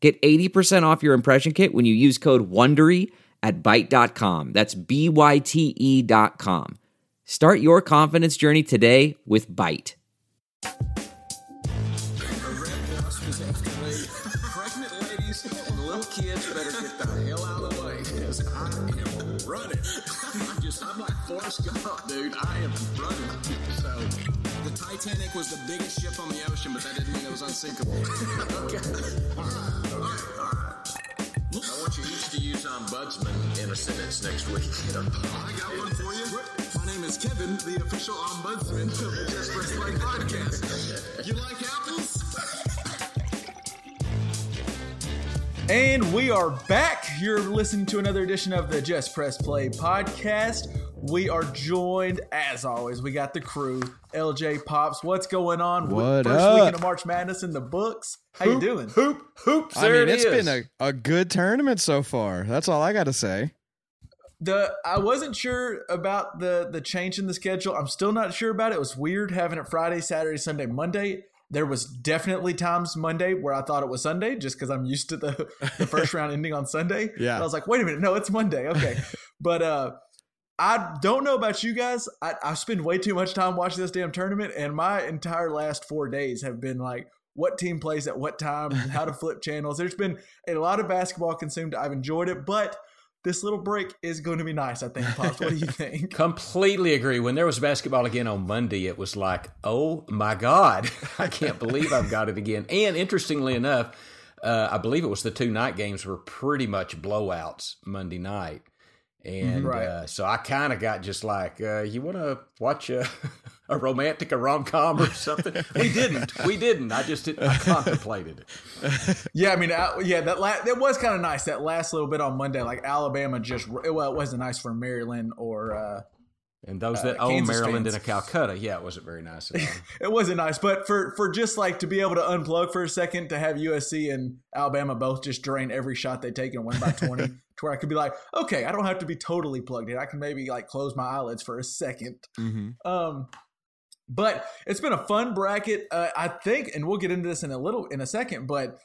Get 80% off your impression kit when you use code WONDERY at Byte.com. That's B-Y-T-E dot com. Start your confidence journey today with Byte. Pregnant ladies and little kids better get the hell out of the way because I am running. I'm just, I'm like Forrest Gump, dude. I Titanic was the biggest ship on the ocean, but that didn't mean it was unsinkable. okay. All right, all right, all right. I want you each to use ombudsman in a sentence next week. I got one for you. My name is Kevin, the official ombudsman of the Just Press Play podcast. You like apples? And we are back. You're listening to another edition of the Just Press Play podcast. We are joined, as always, we got the crew. LJ Pops, what's going on? What First up? weekend of March Madness in the books. How you doing? Hoop, hoops. I mean, it it's is. been a, a good tournament so far. That's all I got to say. The I wasn't sure about the the change in the schedule. I'm still not sure about it. It was weird having it Friday, Saturday, Sunday, Monday. There was definitely times Monday where I thought it was Sunday just because I'm used to the, the first round ending on Sunday. Yeah. And I was like, wait a minute, no, it's Monday. Okay. but uh I don't know about you guys. I, I spend way too much time watching this damn tournament, and my entire last four days have been like what team plays at what time, how to flip channels. There's been a lot of basketball consumed. I've enjoyed it, but this little break is going to be nice, I think, Pops. What do you think? Completely agree. When there was basketball again on Monday, it was like, oh my God, I can't believe I've got it again. And interestingly enough, uh, I believe it was the two night games were pretty much blowouts Monday night. And Right. uh, so I kind of got just like, uh, you want to watch a, a romantic, a rom com or something? we didn't. We didn't. I just did, I contemplated it. Yeah, I mean, uh, yeah, that la- that was kind of nice. That last little bit on Monday, like Alabama just well, it wasn't nice for Maryland or uh, And those Uh, that own Kansas Maryland fans. and a Calcutta, yeah, it wasn't very nice it wasn't nice. But for for just like to be able to unplug for a second, to have USC and Alabama both just drain every shot they take and win by twenty, to where I could be like, okay, I don't have to be totally plugged in. I can maybe like close my eyelids for a second. Mm-hmm. Um, but it's been a fun bracket. Uh, I think, and we'll get into this in a little in a second. But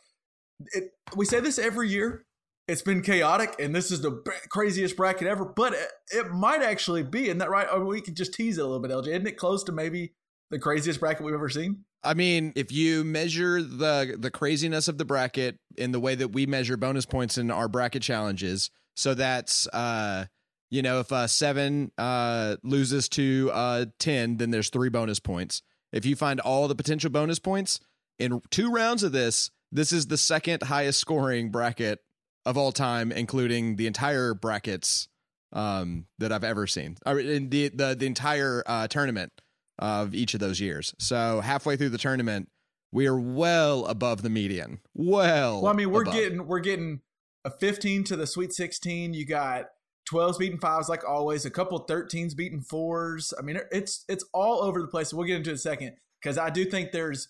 it, we say this every year. It's been chaotic, and this is the craziest bracket ever. But it, it might actually be, isn't that right? Or we can just tease it a little bit, LJ. Isn't it close to maybe the craziest bracket we've ever seen? I mean, if you measure the the craziness of the bracket in the way that we measure bonus points in our bracket challenges, so that's uh, you know, if uh, seven uh, loses to uh, ten, then there's three bonus points. If you find all the potential bonus points in two rounds of this, this is the second highest scoring bracket of all time, including the entire brackets um, that I've ever seen. I mean, in the the the entire uh, tournament of each of those years. So halfway through the tournament, we are well above the median. Well, Well, I mean, we're above. getting we're getting a 15 to the Sweet 16. You got 12s beating fives like always. A couple 13s beating fours. I mean, it's it's all over the place. We'll get into it in a second because I do think there's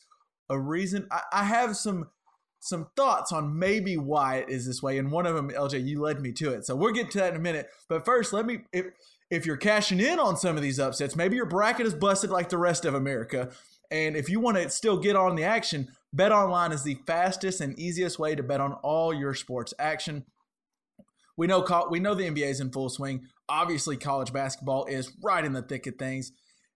a reason. I, I have some some thoughts on maybe why it is this way, and one of them, LJ, you led me to it. So we'll get to that in a minute. But first, let me if if you're cashing in on some of these upsets, maybe your bracket is busted like the rest of America. And if you want to still get on the action, Bet Online is the fastest and easiest way to bet on all your sports action. We know we know the NBA is in full swing. Obviously, college basketball is right in the thick of things.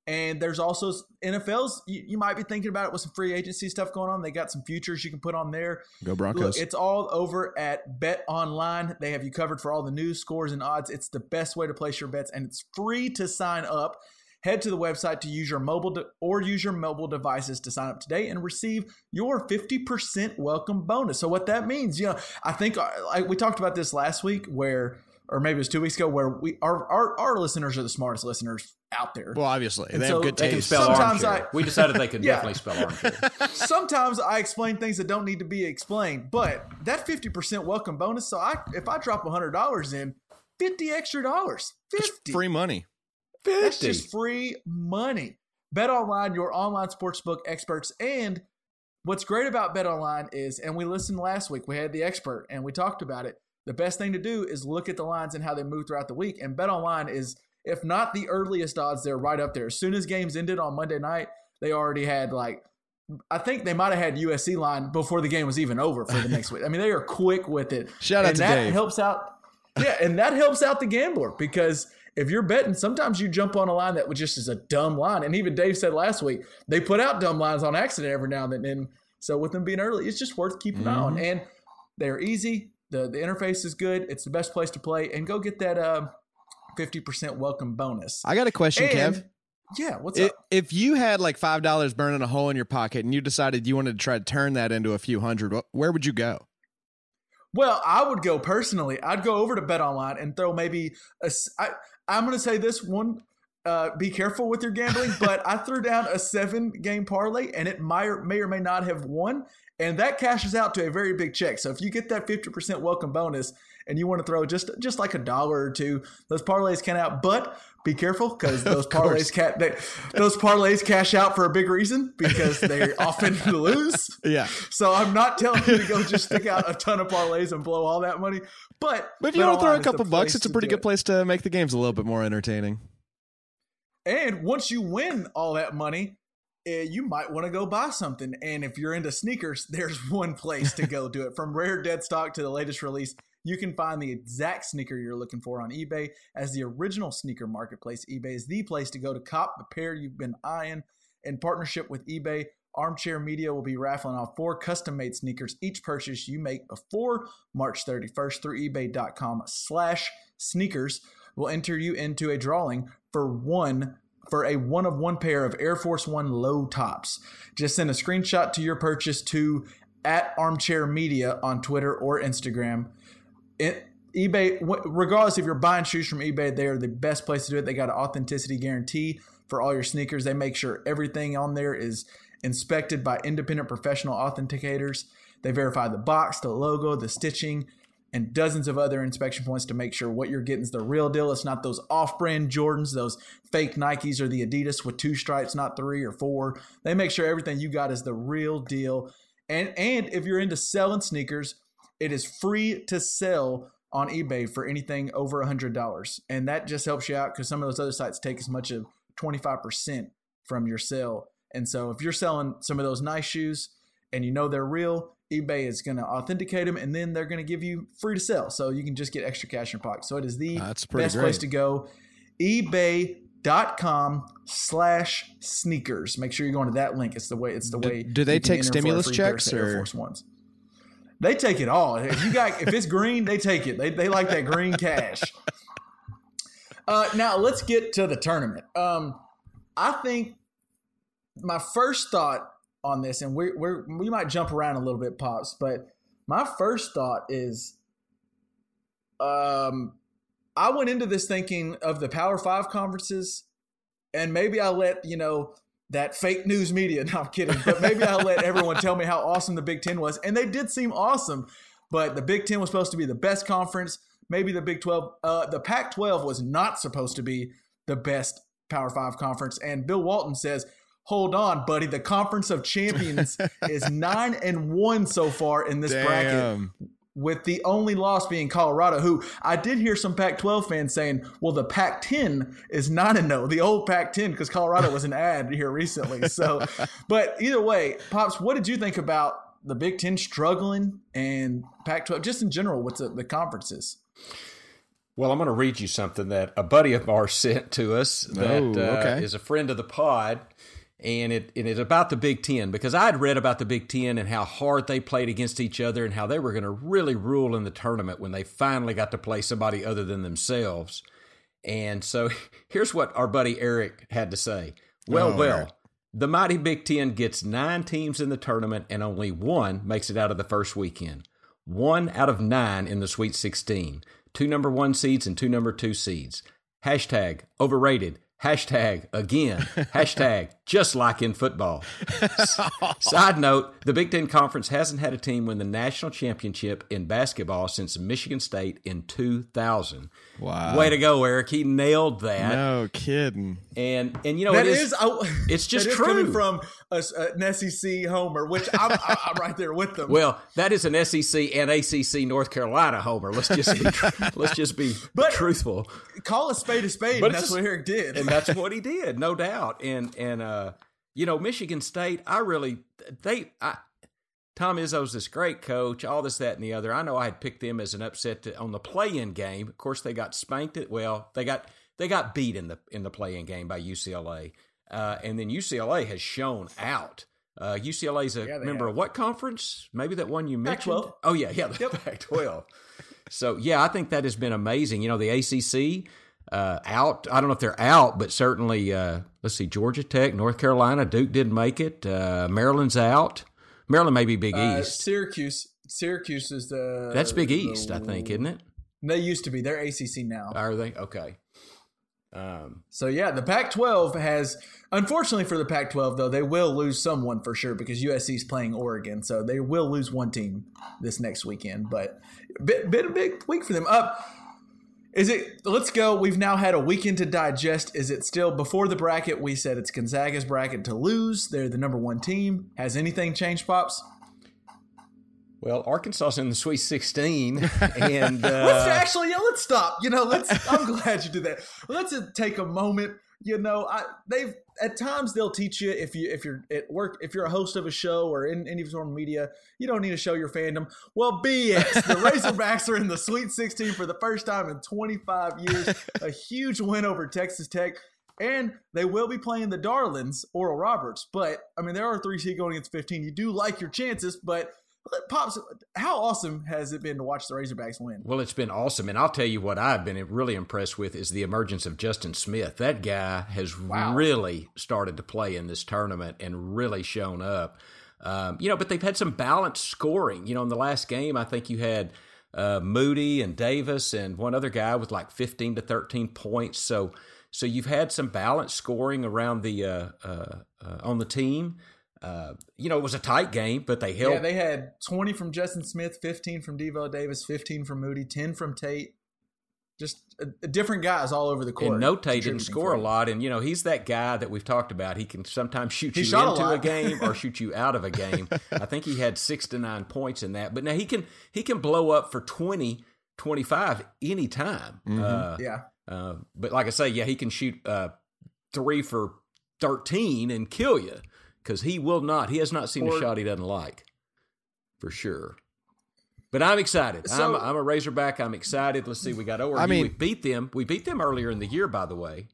And there's also NFL's. You, you might be thinking about it with some free agency stuff going on. They got some futures you can put on there. Go Broncos. Look, it's all over at Bet Online. They have you covered for all the news, scores, and odds. It's the best way to place your bets, and it's free to sign up. Head to the website to use your mobile de- or use your mobile devices to sign up today and receive your 50% welcome bonus. So what that means, you know, I think uh, like we talked about this last week where or maybe it was two weeks ago, where we our our, our listeners are the smartest listeners out there. Well, obviously, And they so have good They can taste. spell Sometimes armchair. I- we decided they could Yeah. definitely spell armchair. Sometimes I explain things that don't need to be explained, but that fifty percent welcome bonus. So I if I drop hundred dollars in, fifty extra dollars, It's fifty. free money. 50. That's just free money. Bet online, your online sportsbook experts. And what's great about Bet online is, and we listened last week, we had the expert and we talked about it. The best thing to do is look at the lines and how they move throughout the week. And Bet online is, if not the earliest odds, they're right up there. As soon as games ended on Monday night, they already had like, I think they might have had USC line before the game was even over for the next week. I mean, they are quick with it. Shout out to that Dave. helps out. Yeah, and that helps out the gambler because if you're betting, sometimes you jump on a line that was just is a dumb line. And even Dave said last week they put out dumb lines on accident every now and then. And so with them being early, it's just worth keeping an eye Mm-hmm. on. And they're easy. The the interface is good. It's the best place to play. And go get that uh, 50% welcome bonus. I got a question, and, Kev. Yeah, what's I- up? If you had like five dollars burning a hole in your pocket and you decided you wanted to try to turn that into a few hundred, where would you go? Well, I would go personally. I'd go over to Bet Online and throw maybe a. I, I'm going to say this one. Uh, be careful with your gambling, but I threw down a seven game parlay and it may or, may or may not have won. And that cashes out to a very big check. So if you get that 50% welcome bonus and you want to throw just just like a dollar or two, those parlays can out. But be careful because those parlays ca- they, those parlays cash out for a big reason because they often lose. Yeah, So I'm not telling you to go just stick out a ton of parlays and blow all that money. But but if you want to throw a BetOnline is the couple bucks, it's a pretty good it. place to make the games a little bit more entertaining. And once you win all that money, eh, you might want to go buy something. And if you're into sneakers, there's one place to go do it. From rare dead stock to the latest release, you can find the exact sneaker you're looking for on eBay. As the original sneaker marketplace, eBay is the place to go to cop the pair you've been eyeing. In partnership with eBay, Armchair Media will be raffling off four custom-made sneakers each purchase you make before March 31st through ebay.com slash sneakers will enter you into a drawing for one for a one of one pair of Air Force One low tops. Just send a screenshot to your purchase to at Armchair Media on Twitter or Instagram. It, eBay, regardless if you're buying shoes from eBay, they are the best place to do it. They got an authenticity guarantee for all your sneakers. They make sure everything on there is inspected by independent professional authenticators. They verify the box, the logo, the stitching, and dozens of other inspection points to make sure what you're getting is the real deal. It's not those off-brand Jordans, those fake Nikes or the Adidas with two stripes, not three or four. They make sure everything you got is the real deal. And and if you're into selling sneakers, it is free to sell on eBay for anything over $100. And that just helps you out because some of those other sites take as much as 25% from your sale. And so if you're selling some of those nice shoes and you know they're real, eBay is going to authenticate them and then they're going to give you free to sell. So you can just get extra cash in your pocket. So it is the best place to go. eBay.com slash sneakers. Make sure you're going to that link. It's the way, it's the Do- way. do they take enter for a stimulus free pair of checks, Air Force Ones. They take it all. If you got if it's green, they take it. They they like that green cash. Uh, now let's get to the tournament. Um, I think my first thought on this, and we we we might jump around a little bit, pops, but my first thought is, um, I went into this thinking of the Power Five conferences, and maybe I let you know that fake news media. No, I'm kidding, but maybe I let everyone tell me how awesome the Big Ten was, and they did seem awesome. But the Big Ten was supposed to be the best conference. Maybe the Big Twelve, uh, the Pac-12 was not supposed to be the best Power Five conference. And Bill Walton says, "Hold on, buddy. The Conference of Champions is nine and one so far in this bracket." With the only loss being Colorado, who I did hear some Pac 12 fans saying, well, the Pac 10 is 9 and 0, the old Pac 10, because Colorado was an ad here recently. So, but either way, Pops, what did you think about the Big 10 struggling and Pac 12, just in general, what's the, the conferences? Well, I'm going to read you something that a buddy of ours sent to us that Oh, uh, is a friend of the pod. And it, and it's about the Big Ten because I'd read about the Big Ten and how hard they played against each other and how they were going to really rule in the tournament when they finally got to play somebody other than themselves. And so here's what our buddy Eric had to say. Well, Oh, well, Eric. the mighty Big Ten gets nine teams in the tournament and only one makes it out of the first weekend. One out of nine in the Sweet 16. two number one seeds and two number two seeds. Hashtag overrated. Hashtag again. Hashtag just like in football. Side note the Big Ten Conference hasn't had a team win the national championship in basketball since Michigan State in 2000. Wow. Way to go, Eric. He nailed that. No kidding. And, and you know, That it is, is, I- it's just that is true. coming from a, an SEC homer, which I'm, I- I'm right there with them. well, that is an SEC and ACC North Carolina homer. Let's just be, let's just be But- truthful. call a spade a spade, But and that's just- what Eric did. and that's what he did, no doubt. And and uh, you know, Michigan State, I really they I, Tom Izzo's this great coach, all this, that, and the other. I know I had picked them as an upset to, on the play-in game. Of course, they got spanked. It well, they got they got beat in the in the play-in game by UCLA, uh, and then UCLA has shown out. Uh, UCLA's a Yeah, member have. of what conference? Maybe that one you mentioned. Pac-12. Oh yeah, yeah, the Pac-12. So yeah, I think that has been amazing. You know, the ACC uh, out. I don't know if they're out, but certainly, uh, let's see, Georgia Tech, North Carolina, Duke didn't make it. Uh, Maryland's out. Maryland may be Big Uh, East. Syracuse, Syracuse is the That's Big the- East, I think, isn't it? They used to be. They're ACC now. Are they? Okay. Um, So yeah, the Pac-12 has. Unfortunately for the Pac-12, though, they will lose someone for sure because USC is playing Oregon, so they will lose one team this next weekend. But bit bit a big week for them. Up. Is it? Let's go. We've now had a weekend to digest. Is it still before the bracket? We said it's Gonzaga's bracket to lose. They're the number one team. Has anything changed, pops? well, Arkansas's in the Sweet 16, and Let's uh, actually, yeah, let's stop. You know, let's. I'm glad you did that. Let's take a moment. You know, I they've at times they'll teach you if you if you're at work if you're a host of a show or in any form of media, you don't need to show your fandom. Well, BS. The Razorbacks are in the Sweet 16 for the first time in 25 years. A huge win over Texas Tech. And they will be playing the Darlings, Oral Roberts. But I mean, there are three seed going against 15. You do like your chances, but pops, how awesome has it been to watch the Razorbacks win? Well, it's been awesome, and I'll tell you what I've been really impressed with is the emergence of Justin Smith. That guy has Wow. really started to play in this tournament and really shown up. Um, you know, but they've had some balanced scoring. You know, in the last game, I think you had uh, Moody and Davis and one other guy with like fifteen to thirteen points. So, so you've had some balanced scoring around the uh, uh, uh, on the team. Uh, you know, it was a tight game, but they held Yeah, they had 20 from Justin Smith, 15 from Devo Davis, 15 from Moody, 10 from Tate. Just uh, different guys all over the court. And Note didn't score a lot, and you know he's that guy that we've talked about. He can sometimes shoot He you shot a into a, game or shoot you out of a game. I think he had six to nine points in that. But now he can he can blow up for 20, 25 anytime. Uh, Yeah. uh, but like I say, yeah, he can shoot uh, three for thirteen and kill you because he will not. He has not seen Or- a shot he doesn't like, for sure. But I'm excited. So- I'm, I'm a Razorback. I'm excited. Let's see. We got ORU. I mean- we beat them. We beat them earlier in the year, by the way.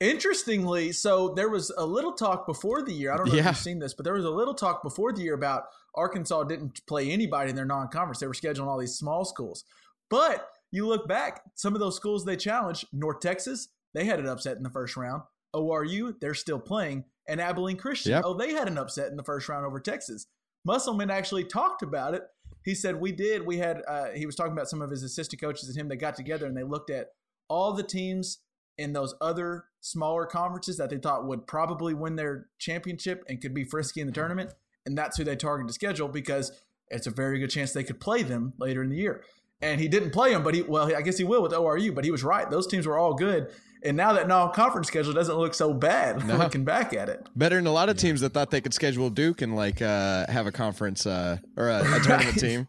Interestingly, so there was a little talk before the year. I don't know if you've seen this, but there was a little talk before the year about Arkansas didn't play anybody in their non-conference. They were scheduling all these small schools. But you look back, some of those schools they challenged, North Texas, they had an upset in the first round. ORU, they're still playing, and Abilene Christian, Yep. oh, they had an upset in the first round over Texas. Musselman actually talked about it. He said we did. We had. Uh, he was talking about some of his assistant coaches and him. They got together and they looked at all the teams in those other smaller conferences that they thought would probably win their championship and could be frisky in the tournament, and that's who they targeted to schedule because it's a very good chance they could play them later in the year. And he didn't play them, but he well, I guess he will with ORU. But he was right; those teams were all good. And now that non-conference schedule doesn't look so bad, No. looking back at it. Better than a lot of teams that thought they could schedule Duke and like uh, have a conference uh, or a, a tournament Right. team.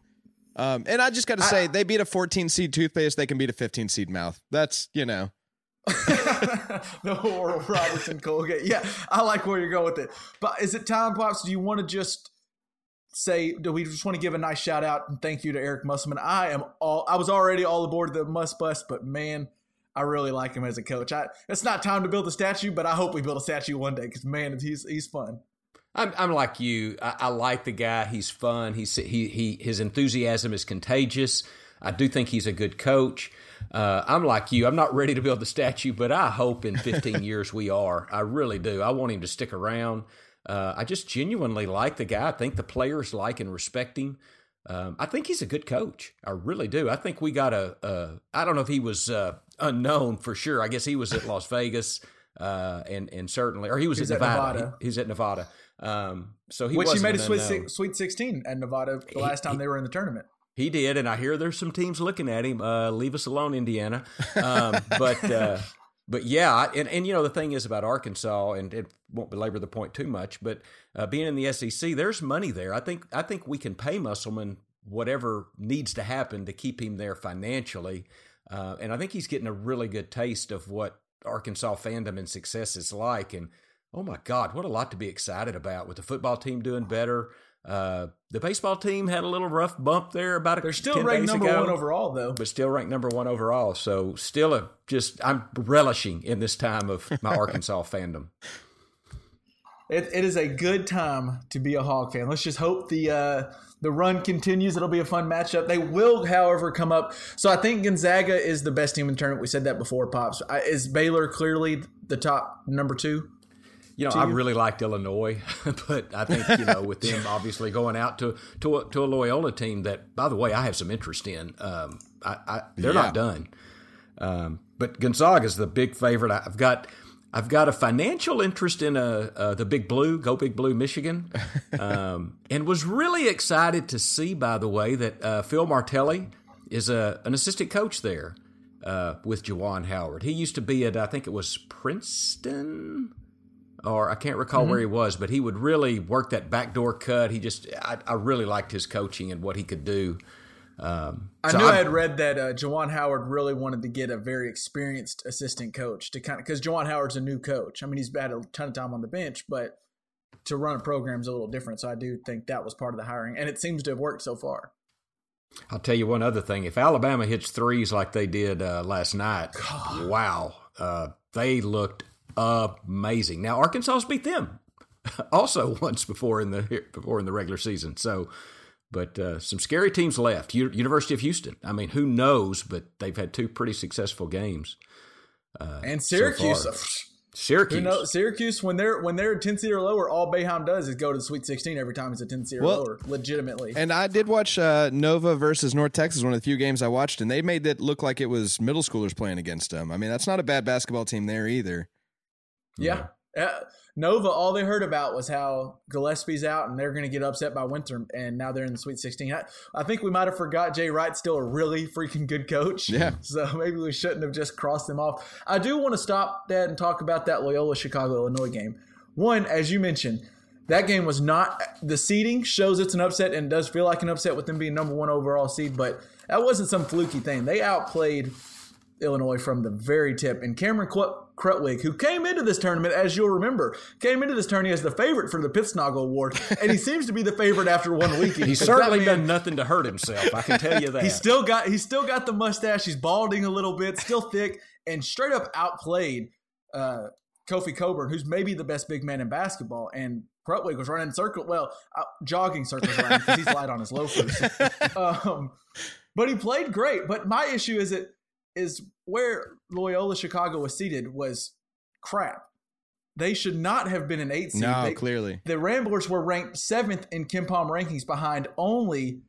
Um, and I just got to say, they beat a 14 seed toothpaste. They can beat a 15 seed mouth. That's you know, the Oral Robertson Colgate. Yeah, I like where you're going with it. But is it time, Pops? Do you want to just say, do we just want to give a nice shout out and thank you to Eric Musselman? I am all, I was already all aboard the Muss Bus, but man, I really like him as a coach. I, it's not time to build a statue, but I hope we build a statue one day because man, he's he's fun. I'm, I'm like you. I, I like the guy. He's fun. He's he he his enthusiasm is contagious. I do think he's a good coach. Uh, I'm like you. I'm not ready to build the statue, but I hope in 15 years we are. I really do. I want him to stick around. Uh, I just genuinely like the guy. I think the players like and respect him. Um, I think he's a good coach. I really do. I think we got a. a I don't know if he was uh, unknown for sure. I guess he was at Las Vegas, uh, and and certainly, or he was He's at at Nevada. Nevada. He- he's at Nevada. Um, so he Which he made a Sweet. Six, Sweet 16 at Nevada the last time they were in the tournament. He did, and I hear there's some teams looking at him. Uh, leave us alone, Indiana. Um, but uh, but yeah, and and you know the thing is about Arkansas, and it won't belabor the point too much. But uh, being in the SEC, there's money there. I think I think we can pay Musselman whatever needs to happen to keep him there financially, uh, and I think he's getting a really good taste of what Arkansas fandom and success is like. And oh my God, what a lot to be excited about with the football team doing better. Uh, the baseball team had a little rough bump there about a They're still 10 ranked number ago, one overall, though. but still ranked number one overall. So still a just I'm relishing in this time of my Arkansas fandom. It, it is a good time to be a Hog fan. Let's just hope the uh, the run continues. It'll be a fun matchup. They will, however, come up. So I think Gonzaga is the best team in the tournament. We said that before, pops. Is Baylor clearly the top number two? You know, I really liked Illinois, but I think you know with them obviously going out to to a, to a Loyola team that, by the way, I have some interest in. Um, I, I they're Yeah. not done, um, but is the big favorite. I've got I've got a financial interest in uh, uh, the Big Blue, Go Big Blue, Michigan, um, and was really excited to see, by the way, that uh, Phil Martelli is a an assistant coach there uh, with Juwan Howard. He used to be at I think it was Princeton or I can't recall Mm-hmm. where he was, but he would really work that backdoor cut. He just, I, I really liked his coaching and what he could do. Um, I so knew I I'm- had read that uh, Juwan Howard really wanted to get a very experienced assistant coach to kind of because Juwan Howard's a new coach. I mean, he's had a ton of time on the bench, but to run a program is a little different. So I do think that was part of the hiring, and it seems to have worked so far. I'll tell you one other thing. If Alabama hits threes like they did uh, last night, wow, uh, they looked amazing. Now Arkansas's beat them also once before in the before in the regular season. So, but uh, some scary teams left. U- University of Houston. I mean, who knows? But they've had two pretty successful games. And Syracuse, far. Syracuse. Who knows? Syracuse, when they're when they're ten seed or lower, all Boeheim does is go to the Sweet Sixteen every time it's a ten seed or Well- lower. Legitimately, And I did watch uh, Nova versus North Texas, one of the few games I watched, and they made it look like it was middle schoolers playing against them. I mean, that's not a bad basketball team there either. yeah. Uh, Nova, all they heard about was how Gillespie's out and they're going to get upset by Winter, and now they're in the Sweet Sixteen. I, I think we might have forgot Jay Wright's still a really freaking good coach. Yeah. So maybe we shouldn't have just crossed them off. I do want to stop, Dad, and talk about that Loyola Chicago Illinois game. One, as you mentioned, that game was not the seeding shows it's an upset and does feel like an upset with them being number one overall seed, but that wasn't some fluky thing. They outplayed Illinois from the very tip. And Cameron Krutwig, who came into this tournament, as you'll remember, came into this tournament as the favorite for the Pittsnogle Award, and he seems to be the favorite after one week. He's certainly done nothing to hurt himself. I can tell you that. He's still got he's still got the mustache. He's balding a little bit, still thick, and straight up outplayed uh, Kofi Cockburn, who's maybe the best big man in basketball. And Krutwig was running circle, well, uh, jogging circles around because he's light on his loafers. um, but he played great. But my issue is it is where Loyola Chicago was seated was crap. They should not have been an eight seed. No, They- clearly. the Ramblers were ranked seventh in KenPom rankings behind only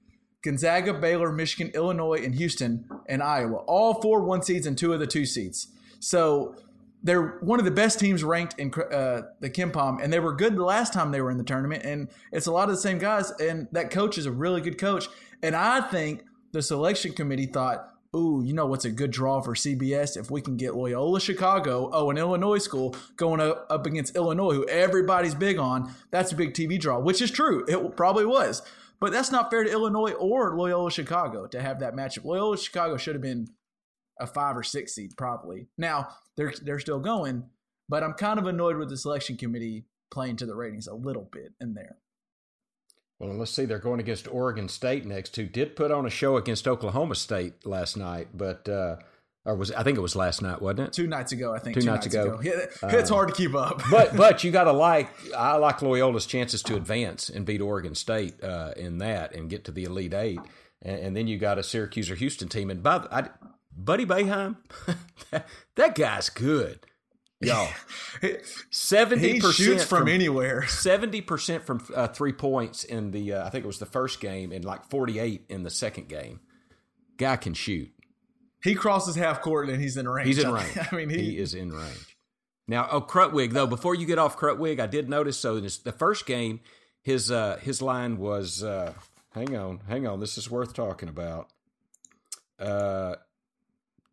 Gonzaga, Baylor, Michigan, Illinois, and Houston and Iowa. All four one seeds and two of the two seeds. So they're one of the best teams ranked in uh, the Palm, and they were good the last time they were in the tournament. And it's a lot of the same guys, and that coach is a really good coach. And I think the selection committee thought, ooh, you know what's a good draw for CBS if we can get Loyola Chicago, oh, an Illinois school going up, up against Illinois, who everybody's big on. That's a big TV draw, which is true. It probably was. But that's not fair to Illinois or Loyola Chicago to have that matchup. Loyola Chicago should have been a five or six seed, probably. Now they're they're still going, but I'm kind of annoyed with the selection committee playing to the ratings a little bit in there. Well, let's see. They're going against Oregon State next, who did put on a show against Oklahoma State last night, but uh, or was I think it was last night, wasn't it? Two nights ago, I think. Two nights ago. Yeah, it's hard to keep up. but but you got to like I like Loyola's chances to advance and beat Oregon State uh, in that and get to the Elite Eight, and, and then you got a Syracuse or Houston team. And by the, I, Buddy Boeheim, that, that guy's good. Y'all. seventy percent shoots from, anywhere. Seventy percent from uh, three points in the uh, I think it was the first game, and like forty eight in the second game. Guy can shoot. He crosses half court and he's in range. He's in range. I mean, he, he, is in range. Now, oh, Krutwig though. Before you get off Krutwig, I did notice. So in this, the first game, his uh, his line was. Uh, hang on, hang on. This is worth talking about. Uh,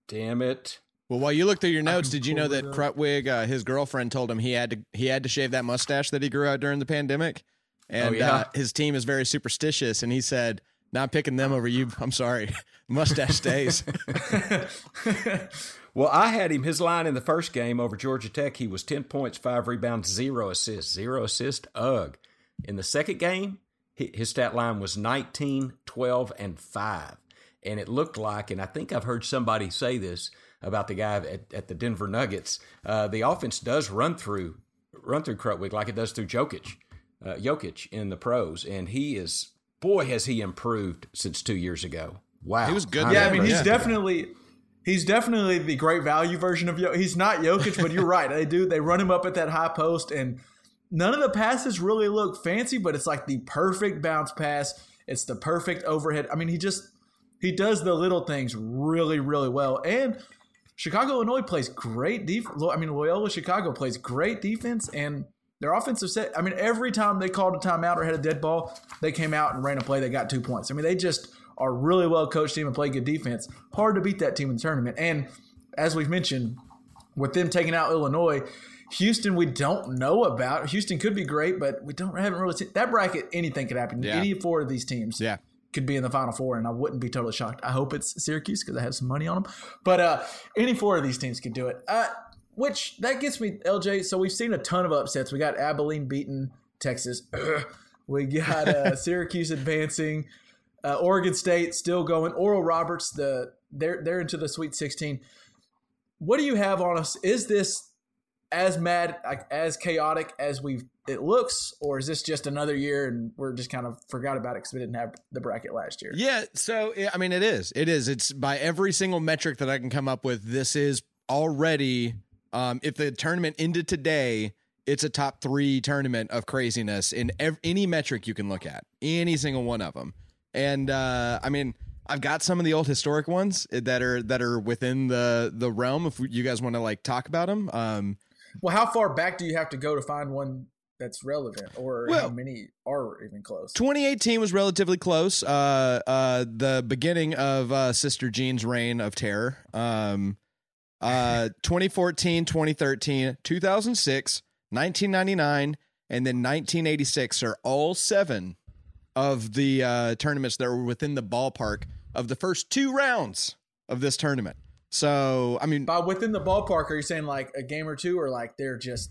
damn it. Well, while you look through your notes, did you know that. Krutwig, uh, his girlfriend, told him he had to he had to shave that mustache that he grew out during the pandemic, and Oh, yeah? uh, his team is very superstitious, and he said, "Not picking them over you. I'm sorry, mustache stays." Well, I had him his line in the first game over Georgia Tech. He was 10 points, 5 rebounds, 0 assists. 0 assist, ugh. In the second game, his stat line was 19, 12, and 5. And it looked like, and I think I've heard somebody say this about the guy at, at the Denver Nuggets, uh, the offense does run through run through Krutwig like it does through Jokic, uh, Jokic in the pros. And he is, boy, has he improved since two years ago. Wow. He was good I'm yeah, I mean, he's impressed. definitely he's definitely the great value version of Yo. He's not Jokic, but you're right. They do they run him up at that high post, and none of the passes really look fancy, but it's like the perfect bounce pass. It's the perfect overhead. I mean, he just he does the little things really, really well. And Chicago, Illinois plays great defense. I mean, Loyola Chicago plays great defense, and their offensive set. I mean, every time they called a timeout or had a dead ball, they came out and ran a play. They got two points. I mean, they just are really well coached team and play good defense. Hard to beat that team in the tournament. And as we've mentioned, with them taking out Illinois, Houston we don't know about. Houston could be great, but we don't haven't really seen that bracket. Anything could happen. Yeah. Any four of these teams yeah, could be in the final four, and I wouldn't be totally shocked. I hope it's Syracuse because I have some money on them. But uh, any four of these teams could do it. Uh, which that gets me, LJ. So we've seen a ton of upsets. We got Abilene beating Texas. we got uh, Syracuse advancing. Uh, Oregon State still going. Oral Roberts, the they're they're into the Sweet 16. What do you have on us? Is this as mad, as chaotic as we it looks, or is this just another year and we're just kind of forgot about it because we didn't have the bracket last year? yeah. So I mean, it is. It is. It's by every single metric that I can come up with. This is already. Um, if the tournament ended today, it's a top three tournament of craziness in ev- any metric you can look at, any single one of them. And uh, I mean, I've got some of the old historic ones that are that are within the the realm. If you guys want to like talk about them, um, Well, how far back do you have to go to find one that's relevant, or Well- how many are even close? 2018 was relatively close. Uh, uh, the beginning of uh, Sister Jean's reign of terror. Um, uh, 2014, 2013, 2006, 1999, and then 1986 are all seven of the uh, tournaments that were within the ballpark of the first two rounds of this tournament. So, I mean, By within the ballpark, are you saying like a game or two, or like they're just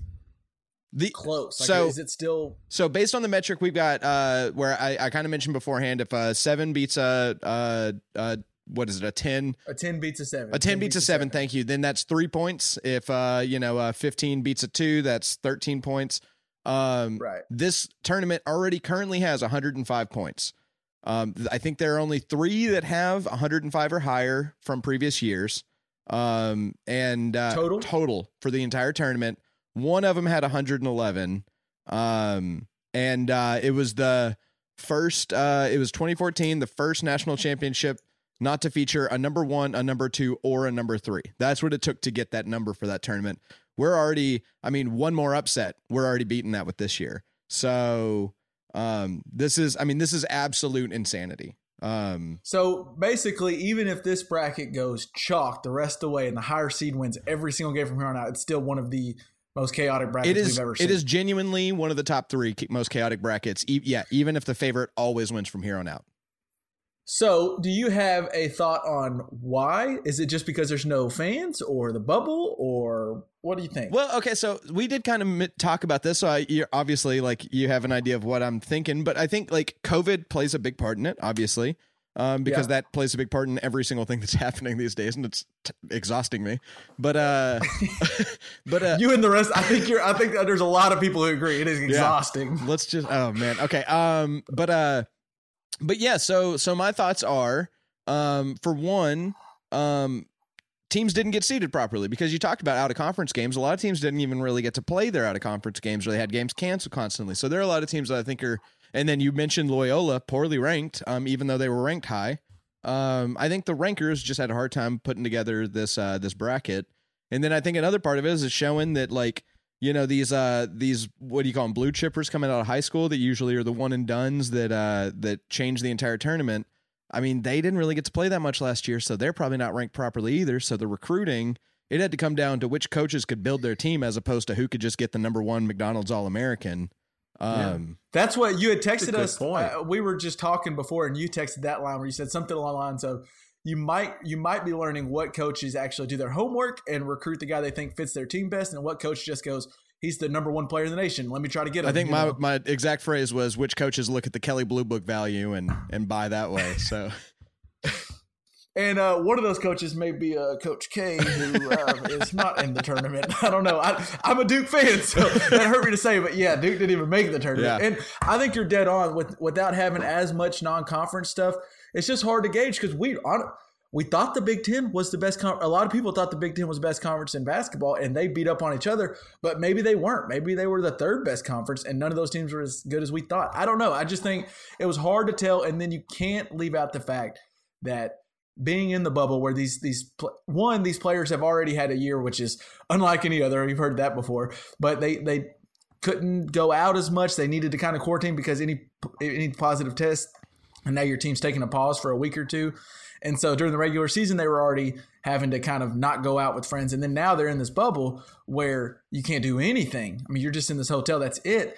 the close? Like, So- is it still? So based on the metric we've got, uh, where I, I kind of mentioned beforehand, if a seven beats a, uh, uh, what is it, a ten, A ten beats a seven. a ten beats a seven, thank you. Then that's three points. If uh, you know, uh, fifteen beats a two, that's thirteen points. Um, Right. this tournament already currently has 105 points. Um, I think there are only three that have 105 or higher from previous years. Um, and uh, Total? total for the entire tournament. One of them had 111. Um, and uh, it was the first. Uh, it was 2014, the first national championship not to feature a number one, a number two, or a number three. That's what it took to get that number for that tournament. We're already, I mean, one more upset. We're already beating that with this year. So um, this is, I mean, this is absolute insanity. Um, So basically, even if this bracket goes chalk the rest of the way and the higher seed wins every single game from here on out, it's still one of the most chaotic brackets it is, we've ever seen. it is genuinely one of the top three most chaotic brackets. E- yeah, even if the favorite always wins from here on out. So, do you have a thought on why? Is it just because there's no fans, or the bubble, or what do you think? Well, okay, so we did kind of talk about this. So I, you're obviously like you have an idea of what I'm thinking, but I think like COVID plays a big part in it, obviously, um, because Yeah. that plays a big part in every single thing that's happening these days, and it's t- exhausting me. But uh, but uh, you and the rest, I think you're. I think there's a lot of people who agree it is exhausting. let's just oh man okay um but uh but yeah so so my thoughts are um for one um teams didn't get seeded properly because you talked about out of conference games. A lot of teams didn't even really get to play their out of conference games, or they had games canceled constantly. So there are a lot of teams that I think are. And then you mentioned Loyola, poorly ranked, um, even though they were ranked high. Um, I think the rankers just had a hard time putting together this uh, this bracket. And then I think another part of it is, showing that like you know these uh these what do you call them blue chippers coming out of high school that usually are the one and duns that uh that change the entire tournament. I mean, they didn't really get to play that much last year, so they're probably not ranked properly either. So the recruiting, it had to come down to which coaches could build their team as opposed to who could just get the number one McDonald's All American. Um, That's what you had texted us. Uh, we were just talking before, and you texted that line where you said something along the lines of, "You might you might be learning what coaches actually do their homework and recruit the guy they think fits their team best, and what coach just goes, he's the number one player in the nation. Let me try to get him." I think my, know? my exact phrase was which coaches look at the Kelley Blue Book value and and buy that way. So And uh, one of those coaches may be uh, Coach K, who uh, is not in the tournament. I don't know. I, I'm a Duke fan, so that hurt me to say, but yeah, Duke didn't even make the tournament. Yeah. And I think you're dead on with without having as much non-conference stuff. It's just hard to gauge because we on, we thought the Big Ten was the best. Con- a lot of people thought the Big Ten was the best conference in basketball, and they beat up on each other. But maybe they weren't. Maybe they were the third best conference, and none of those teams were as good as we thought. I don't know. I just think it was hard to tell, and then you can't leave out the fact that being in the bubble where these these one these players have already had a year which is unlike any other you've heard that before but they they couldn't go out as much. They needed to kind of quarantine because any any positive test and now your team's taking a pause for a week or two. And so during the regular season they were already having to kind of not go out with friends. And then now they're in this bubble where you can't do anything. I mean you're just in this hotel. That's it.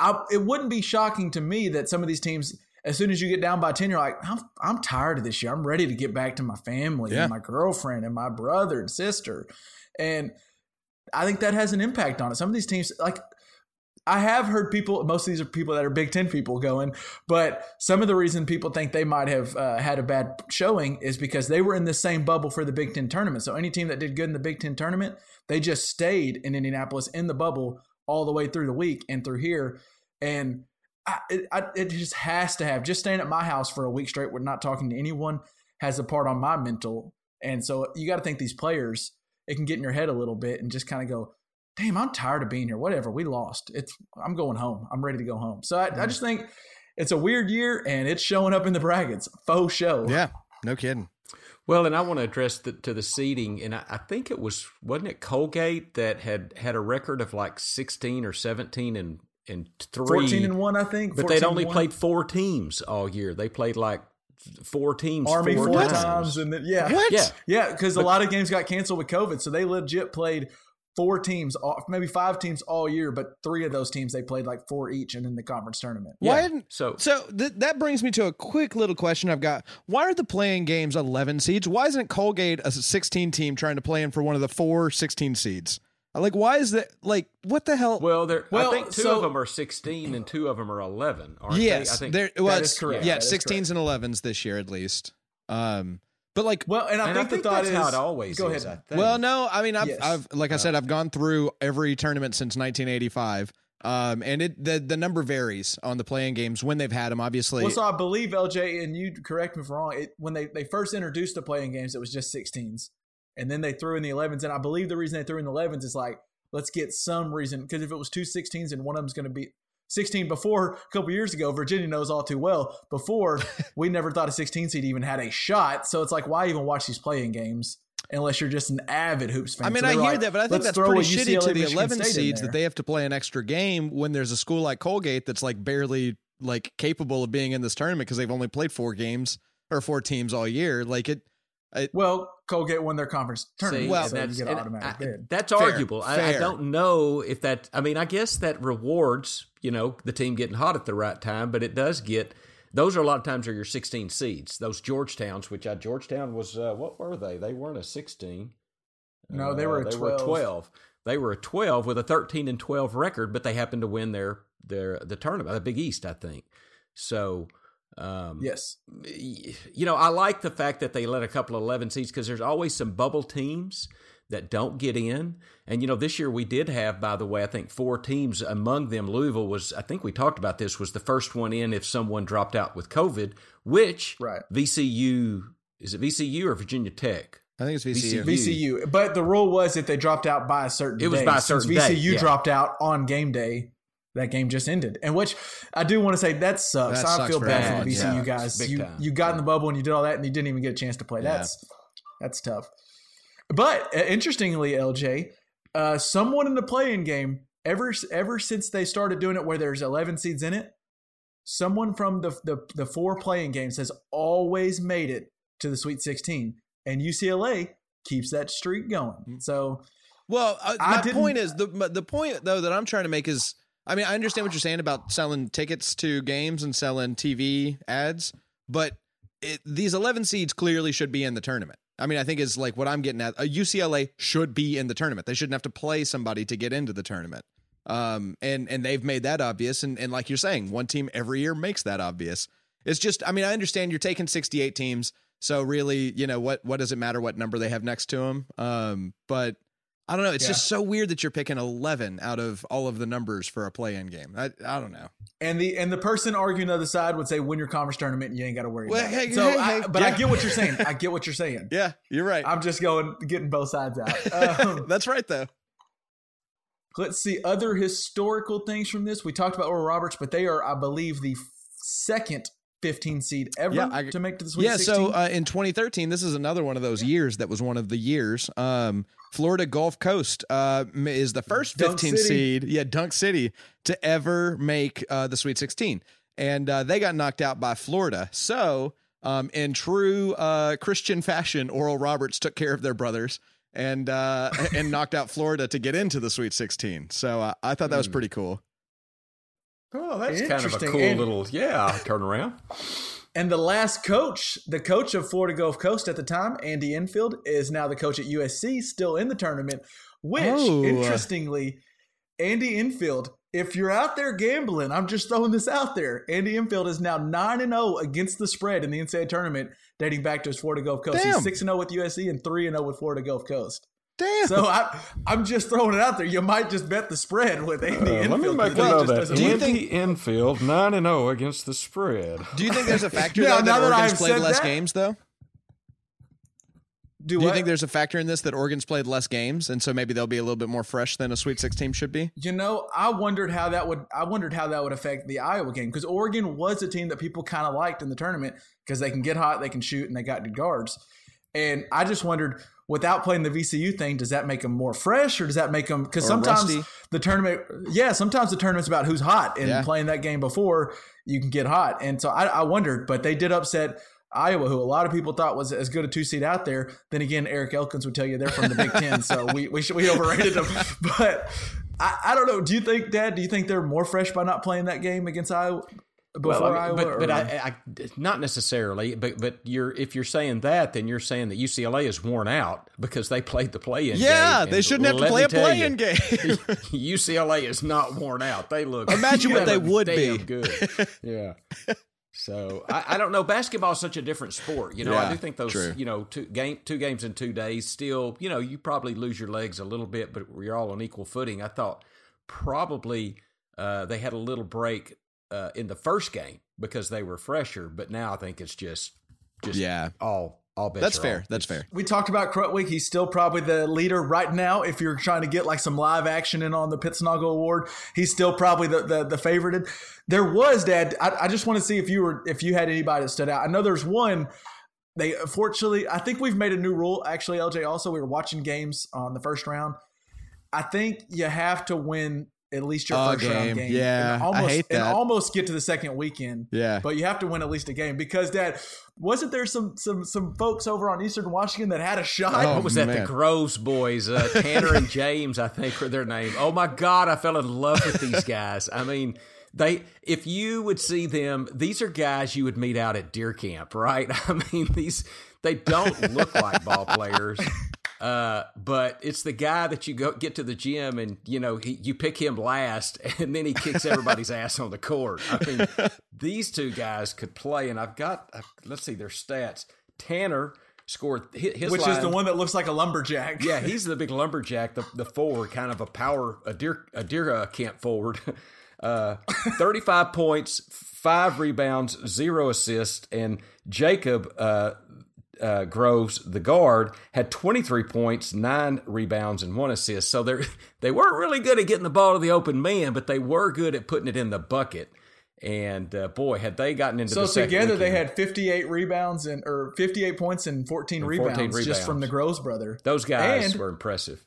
I, it wouldn't be shocking to me that some of these teams as soon as you get down by 10 you're like I'm, I'm tired of this year i'm ready to get back to my family Yeah. and my girlfriend and my brother and sister and i think that has an impact on it some of these teams like I have heard people, most of these are people that are Big Ten people going, but some of the reason people think they might have uh, had a bad showing is because they were in the same bubble for the Big Ten tournament. So any team that did good in the Big Ten tournament, they just stayed in Indianapolis in the bubble all the way through the week and through here. And I, it, I, it just has to have, just staying at my house for a week straight with not talking to anyone has a part on my mental. And so you got to think these players, it can get in your head a little bit and just kind of go, damn, I'm tired of being here. Whatever, we lost. It's I'm going home. I'm ready to go home. So I, I mm. just think it's a weird year, and it's showing up in the brackets. Faux show. yeah, no kidding. Well, and I want to address the, to the seating, and I, I think it was wasn't it Colgate that had had a record of like sixteen or seventeen and and three, fourteen and one, I think. but they'd only played four teams all year. They played like four teams, Army four, four times. times, and then yeah, What? Yeah, yeah, because a lot of games got canceled with COVID, so they legit played four teams, uh, maybe five teams all year, but three of those teams they played like four each, and in the conference tournament. Why yeah. So So th- that brings me to a quick little question I've got. Why are the play-in games 11 seeds? Why isn't Colgate a 16 team trying to play in for one of the four 16 seeds? Like, why is that? Like, what the hell? well, there. Well, I think two so- of them are sixteen and two of them are eleven. Aren't yes, they? I think there. Well, That it's is correct. Yeah, That is 16s and 11s this year at least. Um, but like, Well, and I And think, I think the thought that's is how it always go is. ahead. I think. well, no, I mean, I've, Yes. I've like I said, I've gone through every tournament since 1985. Um, and it the the number varies on the play-in games when they've had them. Obviously, Well, so I believe LJ, and you correct me if I'm wrong. It, when they, they first introduced the play-in games, it was just 16s, and then they threw in the 11s. And I believe the reason they threw in the 11s is like let's get some reason because if it was two 16s and one of them's going to be 16 before a couple years ago, Virginia knows all too well. Before we never thought a 16 seed even had a shot, so it's like why even watch these play-in games unless you're just an avid hoops fan? I mean, So I hear like, that, but I think that's pretty shitty to the Michigan 11 State seeds that they have to play an extra game when there's a school like Colgate that's like barely like capable of being in this tournament because they've only played four games or four teams all year. Like it, Well, Colgate won their conference tournament, See, Well, so that's- automatic I- bid. That's Fair, arguable. I, I don't know if that. I mean, I guess that rewards you know the team getting hot at the right time, but it does get. Those are a lot of times are your 16 seeds. Those Georgetowns, which I Georgetown was, uh, what were they? They weren't a 16. No, they were a Uh, they were a 12. 12. They were a 12 with a 13 and 12 record, but they happened to win their their the tournament, the Big East, I think. So, um, Yes. you know, I like the fact that they let a couple of 11 seeds because there's always some bubble teams that don't get in. And, you know, this year we did have, by the way, I think four teams. Among them, Louisville was, I think we talked about this, was the first one in if someone dropped out with COVID, which Right. VCU, is it VCU or Virginia Tech? I think it's VCU. VCU. VCU. But the rule was if they dropped out by a certain It was day. by a Since certain VCU day, yeah. dropped out on game day, that game just ended. And which I do want to say that sucks. That I feel bad for the VCU yeah. guys. You time. you got in the bubble and you did all that and you didn't even get a chance to play. Yeah. That's that's tough. But uh, interestingly, LJ, uh, someone in the play-in game ever ever since they started doing it where there's 11 seeds in it, someone from the the, the four play-in games has always made it to the Sweet 16, and UCLA keeps that streak going. So Well, uh, my point is the the point though that I'm trying to make is I mean I understand what you're saying about selling tickets to games and selling TV ads, but it, these 11 seeds clearly should be in the tournament. I mean, I think is like what I'm getting at. A UCLA should be in the tournament. They shouldn't have to play somebody to get into the tournament. Um, and and they've made that obvious. And and like you're saying, one team every year makes that obvious. It's just, I mean, I understand you're taking 68 teams, so really, you know, what what does it matter what number they have next to them? Um, but I don't know. It's Yeah. just so weird that you're picking 11 out of all of the numbers for a play-in game. I I don't know. and the and the person arguing the other side would say win your conference tournament and you ain't got to worry Well, about hey, it. So, hey, I, hey, but I get what you're saying. I get what you're saying. Yeah, you're right. I'm just going getting both sides out. Um, That's right though. let's see other historical things from this. We talked about Oral Roberts, but they are, I believe, the second 15 seed ever Yeah, I- to make to the Sweet yeah 16. so uh, in 2013 this is another one of those years that was one of the years um florida gulf coast uh is the first Dunk 15 City. seed yeah dunk city to ever make uh the sweet 16 and uh, they got knocked out by florida. So um in true uh christian fashion oral roberts took care of their brothers and uh and knocked out florida to get into the sweet 16 so uh, i thought that was pretty cool. Oh, that's kind of a cool And- little yeah turnaround. And the last coach, the coach of Florida Gulf Coast at the time, Andy Enfield, is now the coach at USC, still in the tournament. Which, Oh. interestingly, Andy Enfield, if you're out there gambling, I'm just throwing this out there. Andy Enfield is now 9 and 0 against the spread in the NCAA tournament, dating back to his Florida Gulf Coast. Damn. He's 6 and 0 with USC and 3 and 0 with Florida Gulf Coast. Damn So I, I'm just throwing it out there. You might just bet the spread with Andy Uh, let me make because a he note just that Do you win. Andy Enfield nine and zero against the spread. do you think there's a factor Now- though now that that oregon's I've played said less that- games though Do, Do you think there's a factor in this that Oregon's played less games, and so maybe they'll be a little bit more fresh than a Sweet 16 should be? You know, I wondered how that would. I wondered how that would affect the Iowa game because Oregon was a team that people kind of liked in the tournament because they can get hot, they can shoot, and they got good guards. And I just wondered, without playing the VCU thing, does that make them more fresh, or does that make them? Because sometimes rusty. the tournament, yeah, sometimes the tournament's about who's hot, and Yeah. playing that game before you can get hot. And so I, I wondered, but they did upset. Iowa, who a lot of people thought was as good a two seed out there. Then again, Eric Elkins would tell you they're from the Big Ten, so we we, should, we overrated them. But I, I don't know. Do you think, Dad? Do you think they're more fresh by not playing that game against Iowa before Well, I mean, Iowa? but, but I, I, not necessarily. But but you're if you're saying that, then you're saying that UCLA is worn out because they played the play-in. Game. Yeah, they shouldn't have to play a play-in you, game. UCLA is not worn out. They look. Imagine what they would be. Good. Yeah. So I, I don't know. Basketball is such a different sport. You know, I do think those true. you know two game two games in two days. Still, you know, you probably lose your legs a little bit, but we're all on equal footing. I thought probably uh, they had a little break uh, in the first game because they were fresher, but now I think it's just just Yeah. all all bets That's are fair. off. That's fair. we talked about Krutwig. He's still probably the leader right now. If you're trying to get like some live action in on the Pittsnogle Award, he's still probably the the, the favorited. There was Dad. I, I just want to see if you were if you had anybody that stood out. I know there's one. They unfortunately, I think we've made a new rule. Actually, LJ, also we were watching games on the first round. I think you have to win at least your A first round game. game. Yeah, and I almost, hate and almost get to the second weekend. Yeah. But you have to win at least a game because Dad, wasn't there some some some folks over on Eastern Washington that had a shot? Oh, What was that? The Groves boys, uh, Tanner and James, I think, were their name. Oh my God, I fell in love with these guys. I mean, they. If you would see them, these are guys you would meet out at deer camp, right? I mean, these they don't look like ball players. Uh, but it's the guy that you go get to the gym and you know he, you pick him last, and then he kicks everybody's ass on the court. I mean, these two guys could play, and I've got uh, let's see their stats. Tanner scored hi- his which is the one that looks like a lumberjack. yeah, he's the big lumberjack, the the forward, kind of a power, a deer, a deer uh, camp forward. Uh, Thirty five points, five rebounds, zero assists, and Jacob uh, uh, Groves, the guard, had 23 points, nine rebounds, and one assist. So they they weren't really good at getting the ball to the open man, but they were good at putting it in the bucket. And uh, boy, had they gotten into so the together they had 58 rebounds and or 58 points and 14, And rebounds, 14 just from the Groves brother. those guys and- were impressive.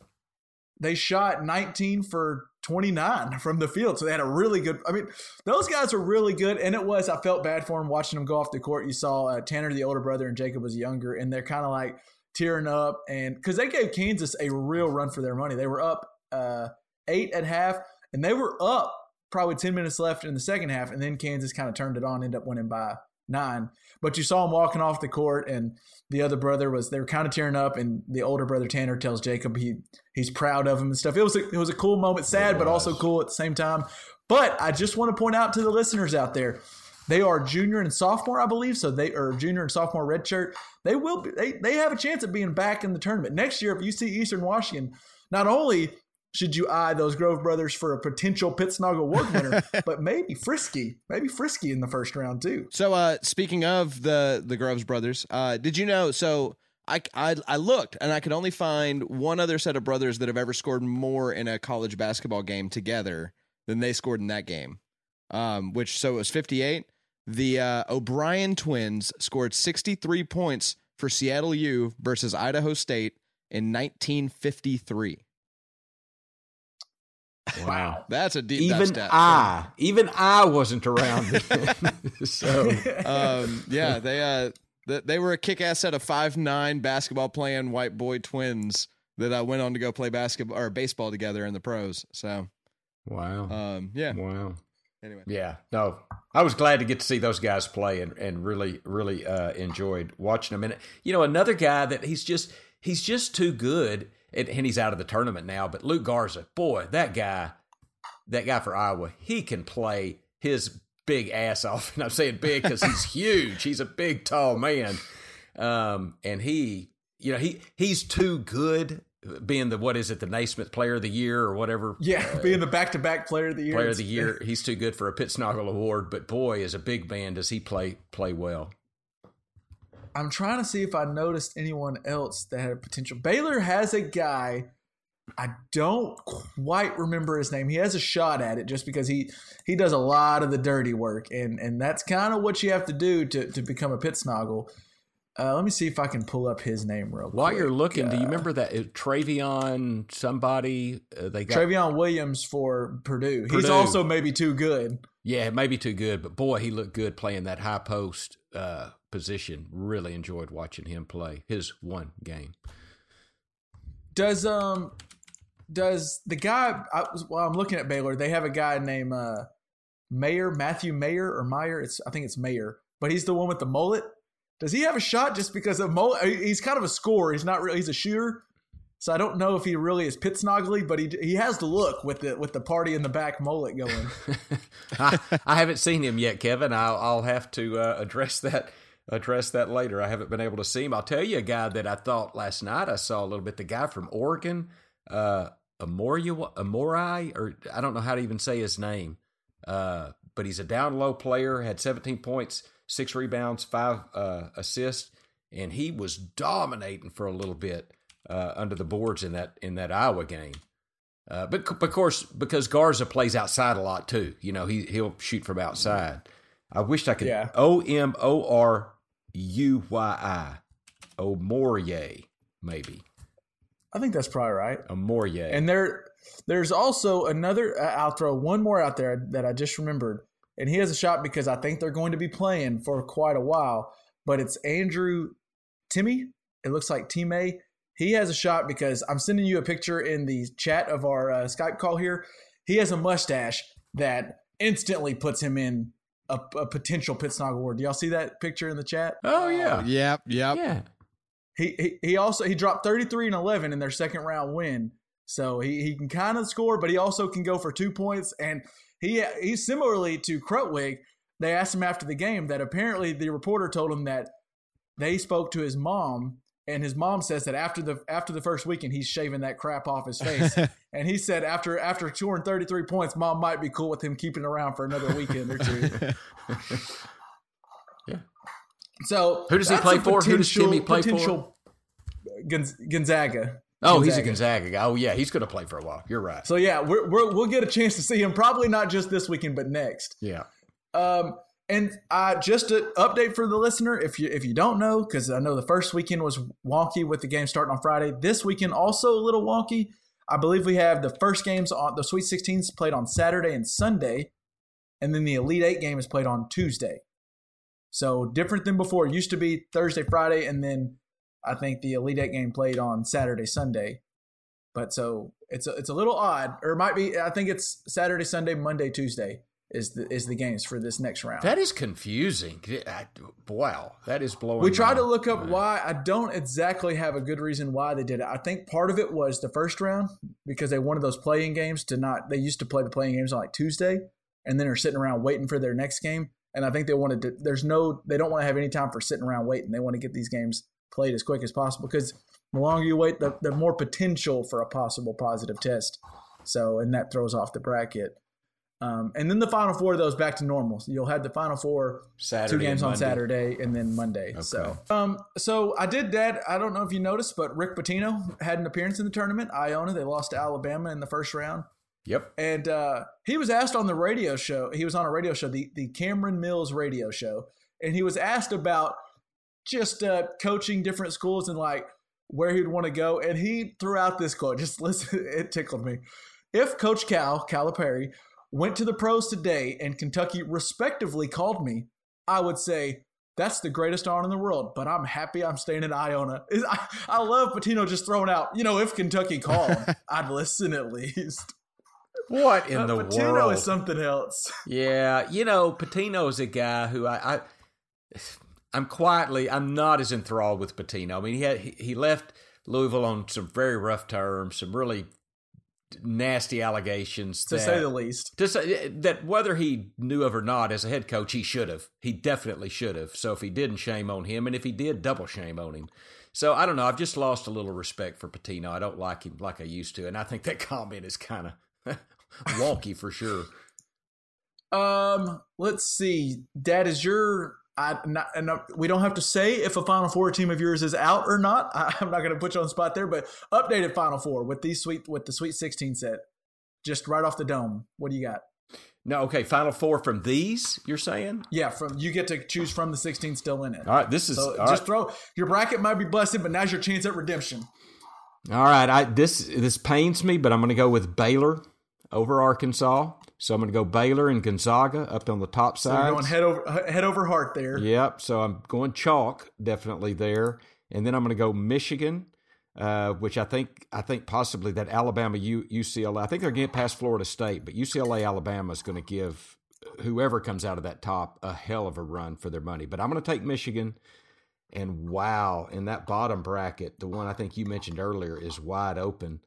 They shot 19 for 29 from the field, so they had a really good. I mean, those guys were really good, and it was. I felt bad for them watching them go off the court. You saw uh, Tanner, the older brother, and Jacob was younger, and they're kind of like tearing up, and because they gave Kansas a real run for their money. They were up uh, eight at half, and they were up probably 10 minutes left in the second half, and then Kansas kind of turned it on, ended up winning by nine. But you saw him walking off the court, and the other brother was they were kind of tearing up, and the older brother Tanner tells Jacob he he's proud of him and stuff. It was a, it was a cool moment, sad but also cool at the same time. But I just want to point out to the listeners out there, they are junior and sophomore, I believe. So they are junior and sophomore redshirt. They will be, they they have a chance of being back in the tournament next year. If you see Eastern Washington, not only should you eye those Grove brothers for a potential Pittsnog Award winner, but maybe Frisky, maybe Frisky in the first round too. So, uh, speaking of the the Groves brothers, uh, did you know? So, I, I I looked and I could only find one other set of brothers that have ever scored more in a college basketball game together than they scored in that game. Um, which so it was fifty eight. The uh, O'Brien twins scored sixty three points for Seattle U versus Idaho State in nineteen fifty three. Wow. That's a deep even stat. I, even I wasn't around so um, yeah, they uh, th- they were a kick-ass set of five nine basketball playing white boy twins that I went on to go play basketball or baseball together in the pros. So, wow, um, yeah. wow. Anyway, Yeah, no, I was glad to get to see those guys play and, and really, really uh, enjoyed watching them. And you know, another guy that he's just he's just too good, and, and he's out of the tournament now. But Luka Garza, boy, that guy, that guy for Iowa, he can play his big ass off. And I'm saying big because he's huge. He's a big, tall man, um, and he, you know, he he's too good. Being the what is it, the Naismith Player of the Year or whatever Yeah, being the back to back player of the year. player of the year. He's too good for a Pittsnogle award, but boy, as a big man, does he play play well? I'm trying to see if I noticed anyone else that had a potential. Baylor has a guy. I don't quite remember his name. He has a shot at it just because he he does a lot of the dirty work, and and that's kind of what you have to do to to become a Pittsnogle. Uh, let me see if I can pull up his name real quick. While quick. you're looking, do you Uh, remember that uh, Trevion somebody uh, they got? Trevion Williams for Purdue? He's also maybe too good. yeah, maybe too good, but boy, he looked good playing that high post uh, position. Really enjoyed watching him play his one game. Does um does the guy? I, was- while I'm looking at Baylor, they have a guy named uh, Mayer Matthew Mayer or Meyer. It's I think it's Mayer, but he's the one with the mullet. Does he have a shot just because of mullet? He's kind of a scorer. He's not really. He's a shooter. So I don't know if he really is pit snoggly, but he he has the look with the with the party in the back mullet going. I, I haven't seen him yet, Kevin. I'll, I'll have to uh, address that address that later. I haven't been able to see him. I'll tell you a guy that I thought last night I saw a little bit. The guy from Oregon, uh, Amoria, Amorai, or I don't know how to even say his name, uh, but he's a down low player. Had 17 points, six rebounds, five uh, assists, and he was dominating for a little bit uh, under the boards in that in that Iowa game. Uh, but of course, because Garza plays outside a lot too, you know, he he'll shoot from outside. I wished I could. O M O R U Y I, Omorie, maybe I think that's probably right. Omorie. And there, there's also another. uh, I'll throw one more out there that I just remembered, and he has a shot because I think they're going to be playing for quite a while. But it's Andrew Timme. It looks like Time. He has a shot because I'm sending you a picture in the chat of our uh, Skype call here. He has a mustache that instantly puts him in a, a potential Pitsnog award. Do y'all see that picture in the chat? oh yeah, uh, Yep, yep. yeah. He, he he also he dropped 33 and 11 in their second round win. So he, he can kind of score, but he also can go for two points. And he he's similarly to Krutwig. They asked him after the game that apparently the reporter told him that they spoke to his mom, and his mom says that after the after the first weekend he's shaving that crap off his face. and he said after after scoring 33 points, mom might be cool with him keeping around for another weekend or two. yeah So Who does he play for? Who does Timme play for? potential Gonz- Gonzaga. Oh, he's a Gonzaga guy. Oh, yeah, he's going to play for a while. You're right. So yeah, we're, we're, we'll get a chance to see him probably not just this weekend, but next. Yeah. Um, and uh, just an update for the listener, if you if you don't know, because I know the first weekend was wonky with the game starting on Friday. This weekend also a little wonky. I believe we have the first games on the Sweet 16s played on Saturday and Sunday, and then the Elite Eight game is played on Tuesday. So different than before. It used to be Thursday, Friday, and then I think the Elite Eight game played on Saturday, Sunday. But so it's a, it's a little odd, or it might be. I think it's Saturday, Sunday, Monday, Tuesday is the is the games for this next round. That is confusing. I- Wow, that is blowing. we tried to look up mind. why. I don't exactly have a good reason why they did it. I think part of it was the first round because they wanted those playing games to not. They used to play the playing games on like Tuesday, and then are sitting around waiting for their next game. And I think they wanted to. There's no. They don't want to have any time for sitting around waiting. They want to get these games played as quick as possible because the longer you wait, the, the more potential for a possible positive test. So, and that throws off the bracket. Um, and then the final four of those back to normal. So you'll have the final four Saturday two games on Saturday and then Monday. So, um, so I did that. I don't know if you noticed, but Rick Pitino had an appearance in the tournament. Iona, they lost to Alabama in the first round, Yep. and uh, he was asked on the radio show. He was on a radio show, the the Cameron Mills radio show, and he was asked about just uh, coaching different schools and like where he'd want to go. And he threw out this quote. Just listen, it tickled me. If Coach Cal Calipari went to the pros today and Kentucky respectively called me, I would say that's the greatest honor in the world. But I'm happy I'm staying at Iona. I, I love Pitino just throwing out. You know, if Kentucky called, I'd listen at least. What in the Pitino world? is something else. Yeah, you know, Pitino is a guy who I, I I'm quietly I'm not as enthralled with Pitino. I mean, he had he, he left Louisville on some very rough terms, some really nasty allegations To that, say the least. to say that whether he knew of or not as a head coach, he should have. He definitely should have. So if he didn't, shame on him, and if he did, double shame on him. So I don't know. I've just lost a little respect for Pitino. I don't like him like I used to, and I think that comment is kind of wonky for sure. Um, let's see. Dad, is your I not, and uh, we don't have to say if a Final Four team of yours is out or not. I, I'm not going to put you on the spot there, but updated Final Four with these sweet with the Sweet 16 set, just right off the dome. What do you got? No, okay. Final four from these. You're saying? Yeah, from you get to choose from the 16 still in it. All right. This is So just right. throw your bracket might be busted, but now's your chance at redemption. All right. I this this pains me, but I'm going to go with Baylor over Arkansas. So I'm going to go Baylor and Gonzaga up on the top So side. you're going head over head over heart there. Yep. So I'm going chalk definitely there, and then I'm going to go Michigan, uh, which I think I think possibly that Alabama U, UCLA. I think they're getting past Florida State, but UCLA Alabama is going to give whoever comes out of that top a hell of a run for their money. But I'm going to take Michigan. And wow, in that bottom bracket, the one I think you mentioned earlier is wide open.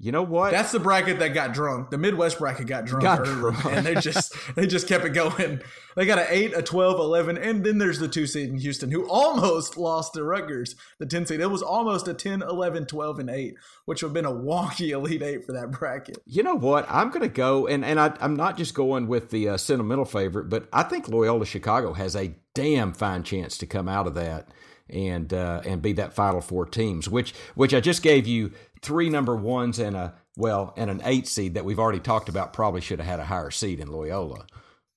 You know what? That's the bracket that got drunk. The Midwest bracket got drunk, Got early, drunk. and they just they just kept it going. They got an 8, a 12, 11, and then there's the 2 seed in Houston who almost lost to Rutgers, the 10 seed. It was almost a 10, 11, 12 and 8, which would have been a wonky elite 8 for that bracket. You know what? I'm going to go, and, and I, I'm not just going with the uh, sentimental favorite, but I think Loyola Chicago has a damn fine chance to come out of that and uh, and be that Final Four teams. Which which I just gave you three number ones and a well and an eight seed that we've already talked about. Probably should have had a higher seed in Loyola,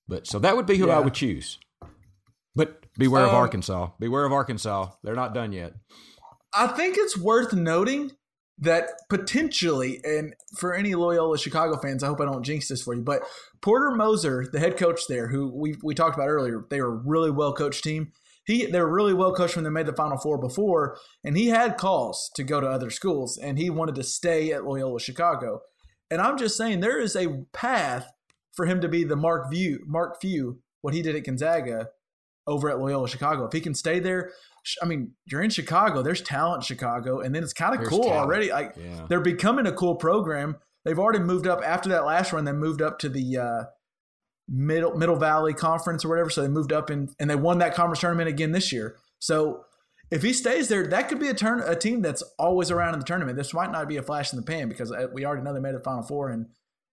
but so that would be who I would choose. But beware of Um, Arkansas. Beware of Arkansas. They're not done yet. I think it's worth noting that potentially, and for any Loyola Chicago fans, I hope I don't jinx this for you, but Porter Moser, the head coach there, who we, we talked about earlier, they were a really well coached team. He they're really well coached when they made the Final Four before, and he had calls to go to other schools, and he wanted to stay at Loyola Chicago. And I'm just saying there is a path for him to be the Mark View, Mark Few, what he did at Gonzaga over at Loyola Chicago. If he can stay there, I mean, you're in Chicago. There's talent in Chicago, and then it's kind of cool talent. already. Like Yeah. they're becoming a cool program. They've already moved up after that last run. They moved up to the uh, middle Middle Valley Conference or whatever. So they moved up and and they won that conference tournament again this year. So if he stays there, that could be a turn a team that's always around in the tournament. This might not be a flash in the pan because uh, we already know they made a Final Four and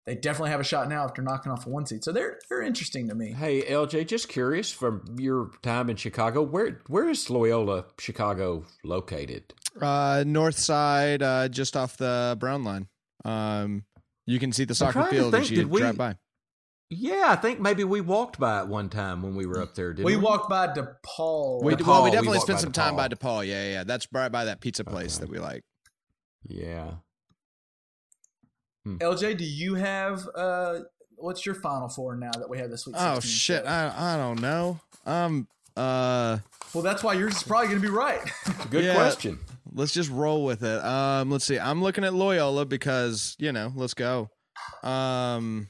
they definitely have a shot now after knocking off a one seed. So they're they're interesting to me. Hey LJ, just curious from your time in Chicago, where where is Loyola Chicago located? Uh, north side, uh, just off the Brown line. Um, you can see the soccer trying to field as think, you did we- drive by. Yeah, I think maybe we walked by it one time when we were up there. Didn't we, We walked by DePaul. We, DePaul, well, we we definitely walked spent by some time by DePaul. Yeah, yeah, yeah. That's right by that pizza place Okay. that we like. Yeah. LJ, do you have uh what's your final four now that we have this week? Oh shit, I I don't know. Um, uh, well, that's why yours is probably going to be right. Good Yeah. question. let's just roll with it. Um, let's see. I'm looking at Loyola because you know, let's go. Um,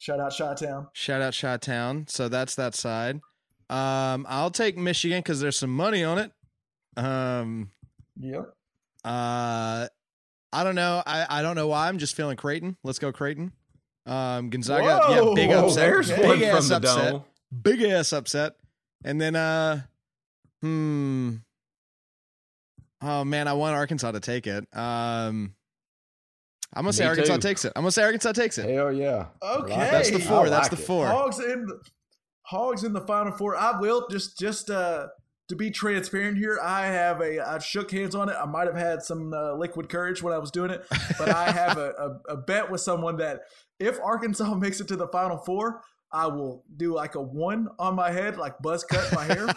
Shout out Shot Town. shout out Shot Town. So that's that side. Um, I'll take Michigan because there's some money on it. Um, Yep. uh, I don't know. I I don't know why. I'm just feeling Creighton. Let's go Creighton. Um, Gonzaga. Whoa. yeah, big Whoa, upset. there's big one ass from the upset. dome. big ass upset. And then uh hmm Oh man, I want Arkansas to take it. Um I'm gonna say Me Arkansas too. takes it. I'm gonna say Arkansas takes it. Hell yeah. Okay. That's the four. I That's like the it. four. Hogs in the Hogs in the final four. I will just just uh to be transparent here, I have a I shook hands on it. I might have had some uh, liquid courage when I was doing it, but I have a, a, a bet with someone that if Arkansas makes it to the final four, I will do like a one on my head, like buzz cut my hair.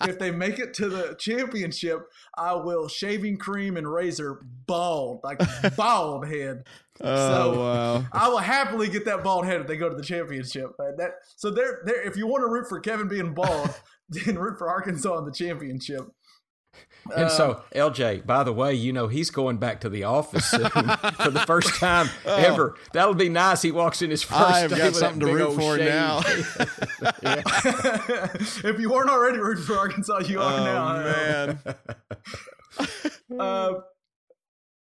if they make it to the championship, I will shaving cream and razor bald, like bald head. Oh So- wow. I will happily get that bald head if they go to the championship. That so there, there. If you want to root for Kevin being bald, then root for Arkansas in the championship. And Uh, so, LJ, by the way, you know he's going back to the office soon for the first time ever. That'll be nice. He walks in his first. Oh. I've day got something to root for shave. now. if you weren't already rooting for Arkansas, you are oh now. man. Uh,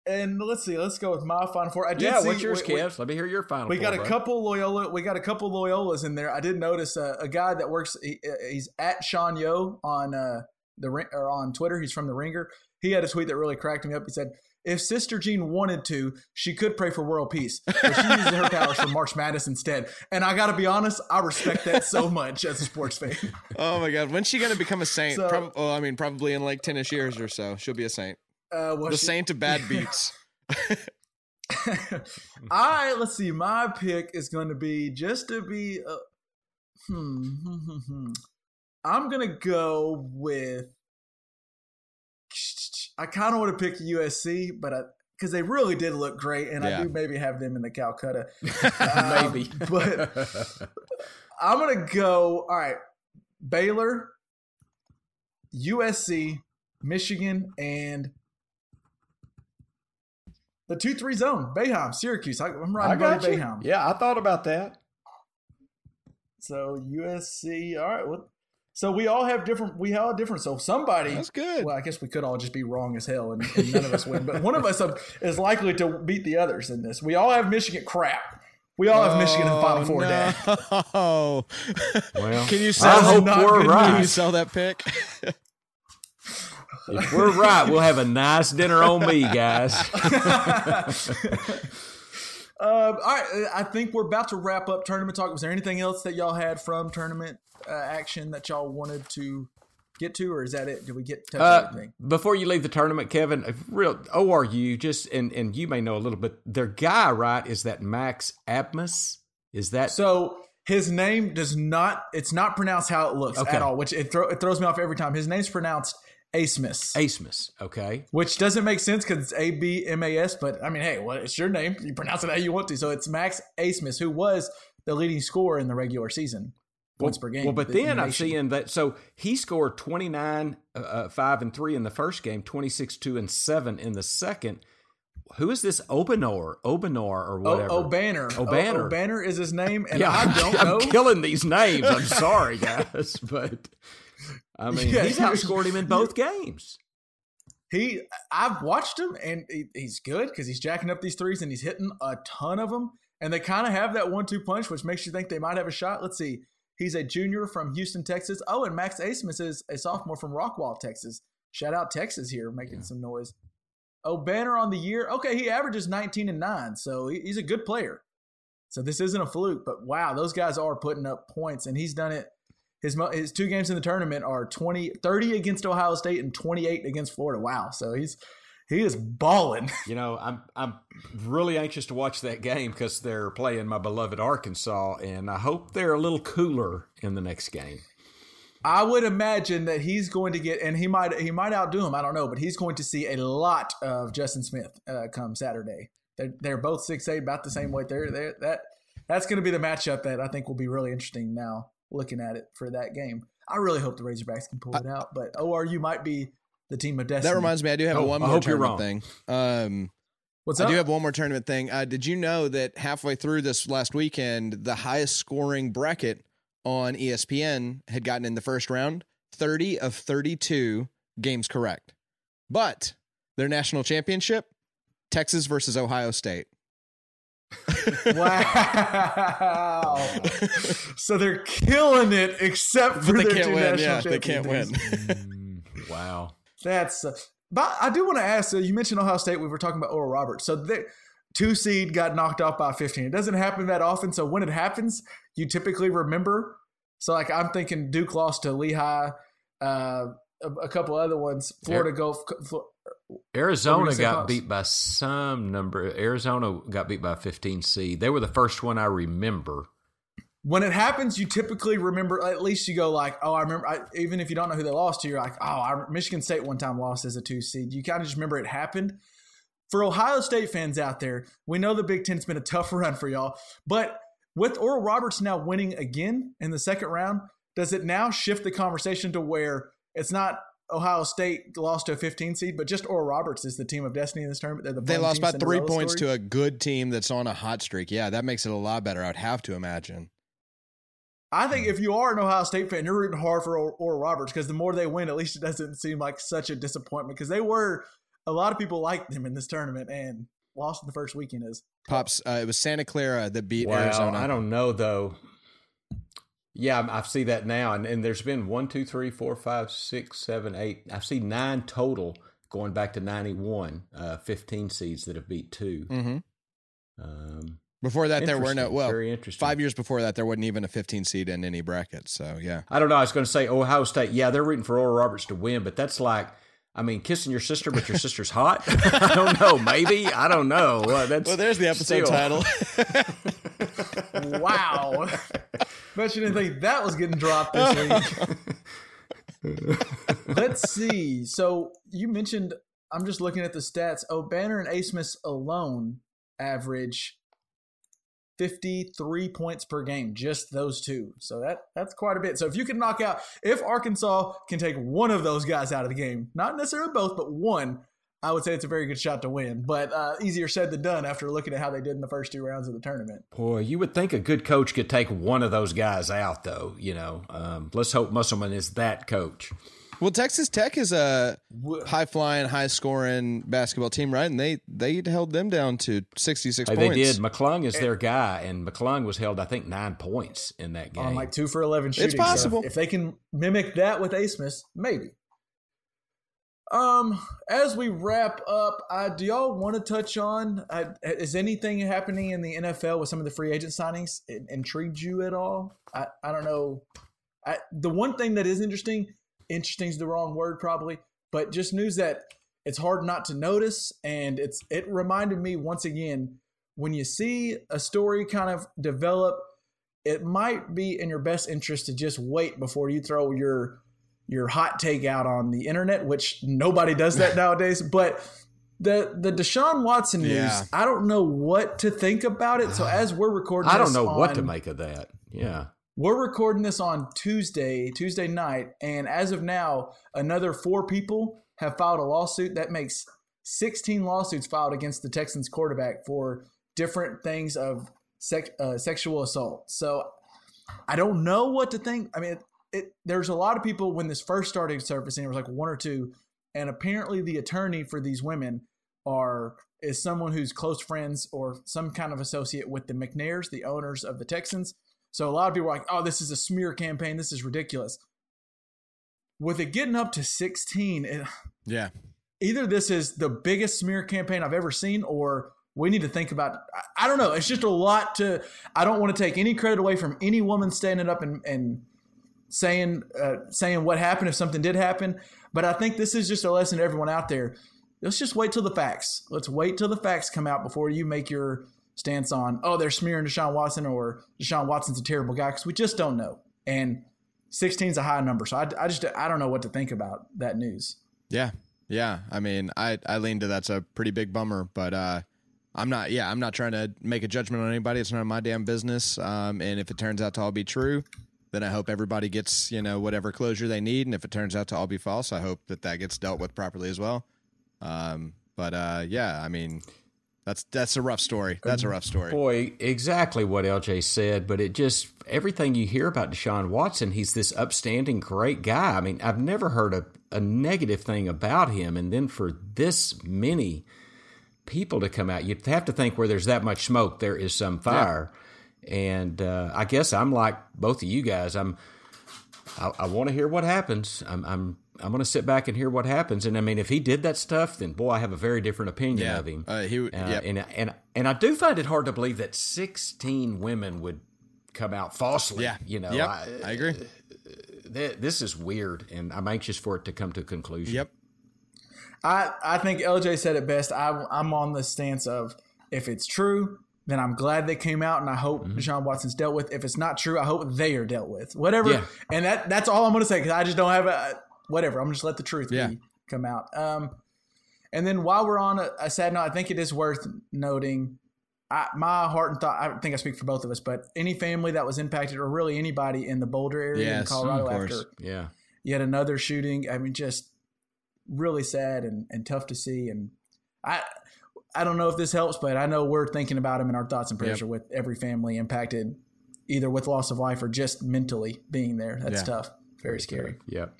and let's see. Let's go with my final four. I did yeah, see, what's yours, we- we- Let me hear your final. We got four, a bud. couple Loyola. We got a couple Loyolas in there. I did notice uh, a guy that works. He, uh, he's at Sean Yo on uh, the ring or on Twitter. He's from the Ringer. He had a tweet that really cracked me up. He said, "If Sister Jean wanted to, she could pray for world peace, but she uses her powers for March Madness instead." And I got to be honest, I respect that so much as a sports fan. Oh my god. When's she gonna become a saint? So- Prob- oh, I mean, probably in like ten-ish years or so. She'll be a saint. Uh, well, The she- saint of bad beats. All right, let's see. My pick is going to be just to be. Uh, hmm, hmm, hmm, hmm. I'm gonna go with. I kind of want to pick USC, but I because they really did look great, and Yeah. I do maybe have them in the Calcutta. Um, Maybe, but I'm gonna go. All right, Baylor, USC, Michigan, and the two three zone. Boeheim, Syracuse. I, I'm I riding you. Boeheim. Yeah, I thought about that. So USC. All right. Well, so we all have different. We all have different. So somebody. That's good. Well, I guess we could all just be wrong as hell, and, and none of us win. But one of us is likely to beat the others in this. We all have Michigan. Crap. We all have Michigan in the Final Four. Dad. Oh, Well, Can you sell? I sell? hope we're good Can you sell that pick? If we're right, we'll have a nice dinner on me, guys. Uh, all right, I think we're about to wrap up tournament talk. Was there anything else that y'all had from tournament uh, action that y'all wanted to get to, or is that it? Did we get touch Uh, everything? before you leave the tournament, Kevin, real ORU just and and you may know a little bit. Their guy, right, is that Max Abmas? Is that So his name does not. It's not pronounced how it looks Okay. at all, which it, throw, it throws me off every time. His name's pronounced Asmus, Asmus? Okay, which doesn't make sense because it's A B M A S. But I mean, hey, well, it's your name. You pronounce it how you want to. So it's Max Asmus, who was the leading scorer in the regular season, points per game. Well, but the then I'm seeing that so he scored 29, uh, uh, five and three in the first game, 26, two and seven in the second. Who is this Obanor? Obanor or whatever? Oh, Banner. O'Banner. Banner is his name, and yeah, I don't I'm know. killing these names. I'm sorry, guys, but I mean, Yeah, he's outscored him in both games. He, I've watched him, and he, he's good because he's jacking up these threes and he's hitting a ton of them. And they kind of have that one-two punch, which makes you think they might have a shot. Let's see. He's a junior from Houston, Texas. Oh, and Max Asmus is a sophomore from Rockwall, Texas. Shout out Texas here, making some noise. Oh, Banner on the year. Okay, he averages 19 and 9, so he's a good player. So this isn't a fluke, but wow, those guys are putting up points, and he's done it. His his two games in the tournament are 20, 30 against Ohio State and 28 against Florida. Wow, so he's he is balling. You know, I'm I'm really anxious to watch that game because they're playing my beloved Arkansas, and I hope they're a little cooler in the next game. I would imagine that he's going to get, and he might he might outdo him. I don't know, but he's going to see a lot of Justin Smith uh, come Saturday. They're, they're both six eight, about the same weight. They're, they're that that's going to be the matchup that I think will be really interesting. Now looking at it for that game, I really hope the Razorbacks can pull it out. But ORU might be the team of destiny. That reminds me, I do have Oh, one I more hope you're tournament wrong. thing. Um, What's up? I do have one more tournament thing. Uh, did you know that halfway through this last weekend, the highest scoring bracket on ESPN had gotten in the first round 30 of 32 games correct. But their national championship, Texas versus Ohio State. Wow. so they're killing it, except for But they can't win. Yeah, they can't win. Mm, wow. That's. Uh, but I do want to ask. Uh, you mentioned Ohio State. We were talking about Oral Roberts. So they, two seed got knocked off by 15. It doesn't happen that often. So when it happens, you typically remember. So like I'm thinking Duke lost to Lehigh. Uh, a, a couple other ones. Florida Gulf. Arizona got Pops? beat by some number. Arizona got beat by 15 seed. They were the first one I remember. when it happens, you typically remember. At least you go like, "Oh, I remember." I, even if you don't know who they lost to, you're like, "Oh, I, Michigan State one time lost as a two seed." You kind of just remember it happened. For Ohio State fans out there, we know the Big Ten's been a tough run for y'all, but with Oral Roberts now winning again in the second round, does it now shift the conversation to where it's not Ohio State lost to a 15 seed, but just Oral Roberts is the team of destiny in this tournament? They're the They lost by three points story? to a good team that's on a hot streak. Yeah, that makes it a lot better. I'd have to imagine. I think if you are an Ohio State fan, you're rooting hard for Or- Oral Roberts because the more they win, at least it doesn't seem like such a disappointment because they were a lot of people liked them in this tournament and lost in the first weekend is Pops, uh, it was Santa Clara that beat Wow, Arizona. I don't know though. Yeah, I see that now, and, and there's been one, two, three, four, five, six, seven, eight. I see nine total going back to '91. Uh, Fifteen seeds that have beat 2 Mhm. Um, Before that, there were no well. very interesting. Five years before that, there wasn't even a 15 seed in any bracket. So yeah, I don't know. I was going to say Ohio State. Yeah, they're rooting for Oral Roberts to win, but that's like, I mean, kissing your sister, but your sister's hot. I don't know. Maybe I don't know. Well, that's well, there's the episode still- title. wow. Bet you didn't think that was getting dropped this week. Let's see. So you mentioned I'm just looking at the stats. Oh, Banner and A. Smith alone average 53 points per game, just those two. So that that's quite a bit. So if you can knock out, if Arkansas can take one of those guys out of the game, not necessarily both, but one, I would say it's a very good shot to win. But uh, easier said than done after looking at how they did in the first two rounds of the tournament. Boy, you would think a good coach could take one of those guys out, though. You know, um, let's hope Musselman is that coach. well, Texas Tech is a high flying, high scoring basketball team, right? And they they held them down to 66 Hey, they points. did. McClung is their guy, and McClung was held, I think, nine points in that game. on like two for 11 shooting. It's possible. if they can mimic that with Asmus, maybe. Um, as we wrap up, uh, do y'all want to touch on uh, is anything happening in the NFL with some of the free agent signings it intrigued you at all? I, I don't know. I, the one thing that is interesting, interesting is the wrong word probably, but just news that it's hard not to notice, and it's it reminded me once again when you see a story kind of develop it might be in your best interest to just wait before you throw your your hot take out on the internet, which nobody does that nowadays. But the the Deshaun Watson news, Yeah. I don't know what to think about it. So as we're recording, I don't this know what to make of that. Yeah. We're recording this on Tuesday, Tuesday night, and as of now, another four people have filed a lawsuit. That makes 16 lawsuits filed against the Texans quarterback for different things of sex, uh, sexual assault. So I don't know what to think. I mean, it, there's a lot of people when this first started surfacing. It was like one or two, and apparently the attorney for these women are is someone who's close friends or some kind of associate with the McNairs, the owners of the Texans. So a lot of people are like, "Oh, this is a smear campaign. This is ridiculous." With it getting up to 16, it, Yeah. either this is the biggest smear campaign I've ever seen, or we need to think about. I, I don't know. It's just a lot to. I don't want to take any credit away from any woman standing up and and saying uh, saying what happened if something did happen. But I think this is just a lesson to everyone out there. Let's just wait till the facts. Let's wait till the facts come out before you make your stance on oh they're smearing Deshaun Watson or Deshaun Watson's a terrible guy because we just don't know. And 16 is a high number, so I, I just I don't know what to think about that news. Yeah, yeah. I mean, I I lean to that's a pretty big bummer, but uh, I'm not. Yeah, I'm not trying to make a judgment on anybody. It's none of my damn business. Um, and if it turns out to all be true, then I hope everybody gets you know whatever closure they need. And if it turns out to all be false, I hope that that gets dealt with properly as well. Um, but uh, yeah, I mean, that's that's a rough story. That's a rough story. Boy, exactly what LJ said, but it just everything you hear about Deshaun Watson, he's this upstanding, great guy. I mean, I've never heard a, a negative thing about him, and then for this many people to come out, you'd have to think where there's that much smoke, there is some fire. And uh, I guess I'm like both of you guys. I'm I, I want to hear what happens. I'm I'm I'm going to sit back and hear what happens. And I mean, if he did that stuff, then boy, I have a very different opinion Yeah. of him. Uh, he- Uh, yep. and and and I do find it hard to believe that 16 women would come out falsely. Yeah, you know, Yep, I, I agree. th- this is weird, and I'm anxious for it to come to a conclusion. Yep. I, I think LJ said it best. I, I'm on the stance of if it's true, then I'm glad they came out, and I hope Deshaun Watson's dealt with. If it's not true, I hope they are dealt with. Whatever, Yeah. and that that's all I'm going to say because I just don't have a whatever. I'm to just let the truth Yeah. be, come out. Um, and then while we're on a, a sad note, I think it is worth noting. I, my heart and thought. I think I speak for both of us, but any family that was impacted, or really anybody in the Boulder area in Colorado after Yeah. yet another shooting. I mean, just really sad and, and tough to see. And I I don't know if this helps, but I know we're thinking about him and our thoughts and prayers Yep. are with every family impacted, either with loss of life or just mentally being there. That's Yeah. tough. Very scary. Yep.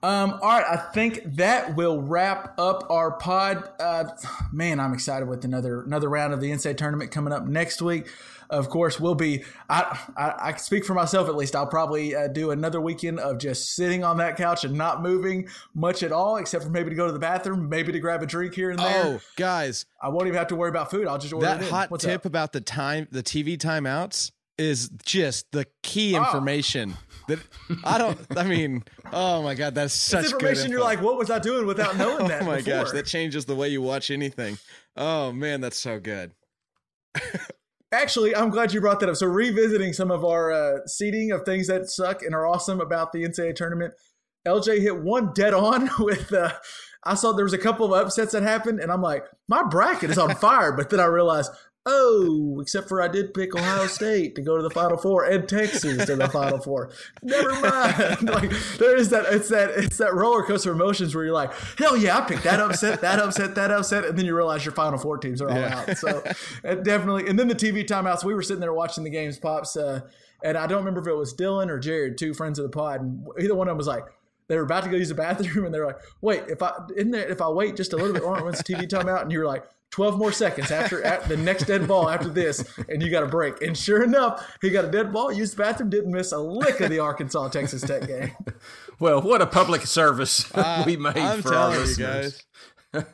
Um, all right, I think that will wrap up our pod. Uh, man, I'm excited with another another round of the NCAA tournament coming up next week. Of course, we'll be. I I, I can speak for myself at least. I'll probably uh, do another weekend of just sitting on that couch and not moving much at all, except for maybe to go to the bathroom, maybe to grab a drink here and there. Oh, guys, I won't even have to worry about food. I'll just order that hot What's tip up? about the time, the TV timeouts is just the key Oh. information that I don't. I mean, oh my god, that's such It's good information. You're like, what was I doing without knowing that? oh my gosh, that changes the way you watch anything. Oh man, that's so good. Actually, I'm glad you brought that up. So, revisiting some of our uh, seeding of things that suck and are awesome about the NCAA tournament, LJ hit one dead on with. Uh, I saw there was a couple of upsets that happened, and I'm like, my bracket is on fire. But then I realized, oh, except for I did pick Ohio State to go to the Final Four and Texas to the Final Four. Never mind. like there is that. It's that. It's that roller coaster of emotions where you're like, hell yeah, I picked that upset, that upset, that upset, and then you realize your Final Four teams are all Yeah. out. So it definitely. And then the TV timeouts. We were sitting there watching the games, pops, uh, and I don't remember if it was Dylan or Jared, two friends of the pod, and either one of them was like. They were about to go use the bathroom, and they're like, "Wait, if I in there, if I wait just a little bit longer, once the TV timeout?" And you were like, 12 more seconds after at the next dead ball after this, and you got a break. And sure enough, he got a dead ball, used the bathroom, didn't miss a lick of the Arkansas Texas Tech game. Well, what a public service we made I'm for our telling you listeners. guys,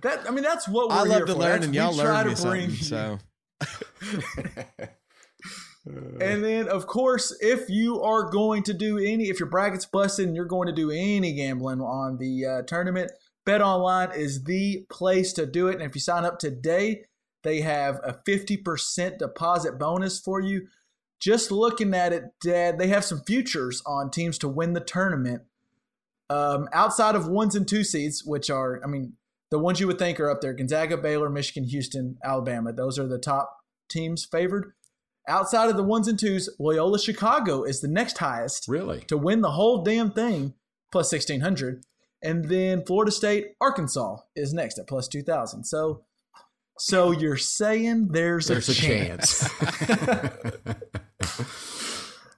That I mean, that's what we're I here love to for. learn, That's- and we y'all try learn me to bring something. you- So And then, of course, if you are going to do any, if your bracket's busted and you're going to do any gambling on the uh, tournament, BetOnline is the place to do it. And if you sign up today, they have a 50% deposit bonus for you. Just looking at it, Dad, they have some futures on teams to win the tournament. Um, outside of ones and two seeds, which are, I mean, the ones you would think are up there Gonzaga, Baylor, Michigan, Houston, Alabama. Those are the top teams favored. Outside of the ones and twos, Loyola Chicago is the next highest Really? to win the whole damn thing, plus 1600. And then Florida State, Arkansas is next at plus 2000. So, so you're saying there's, There's a, a chance. chance.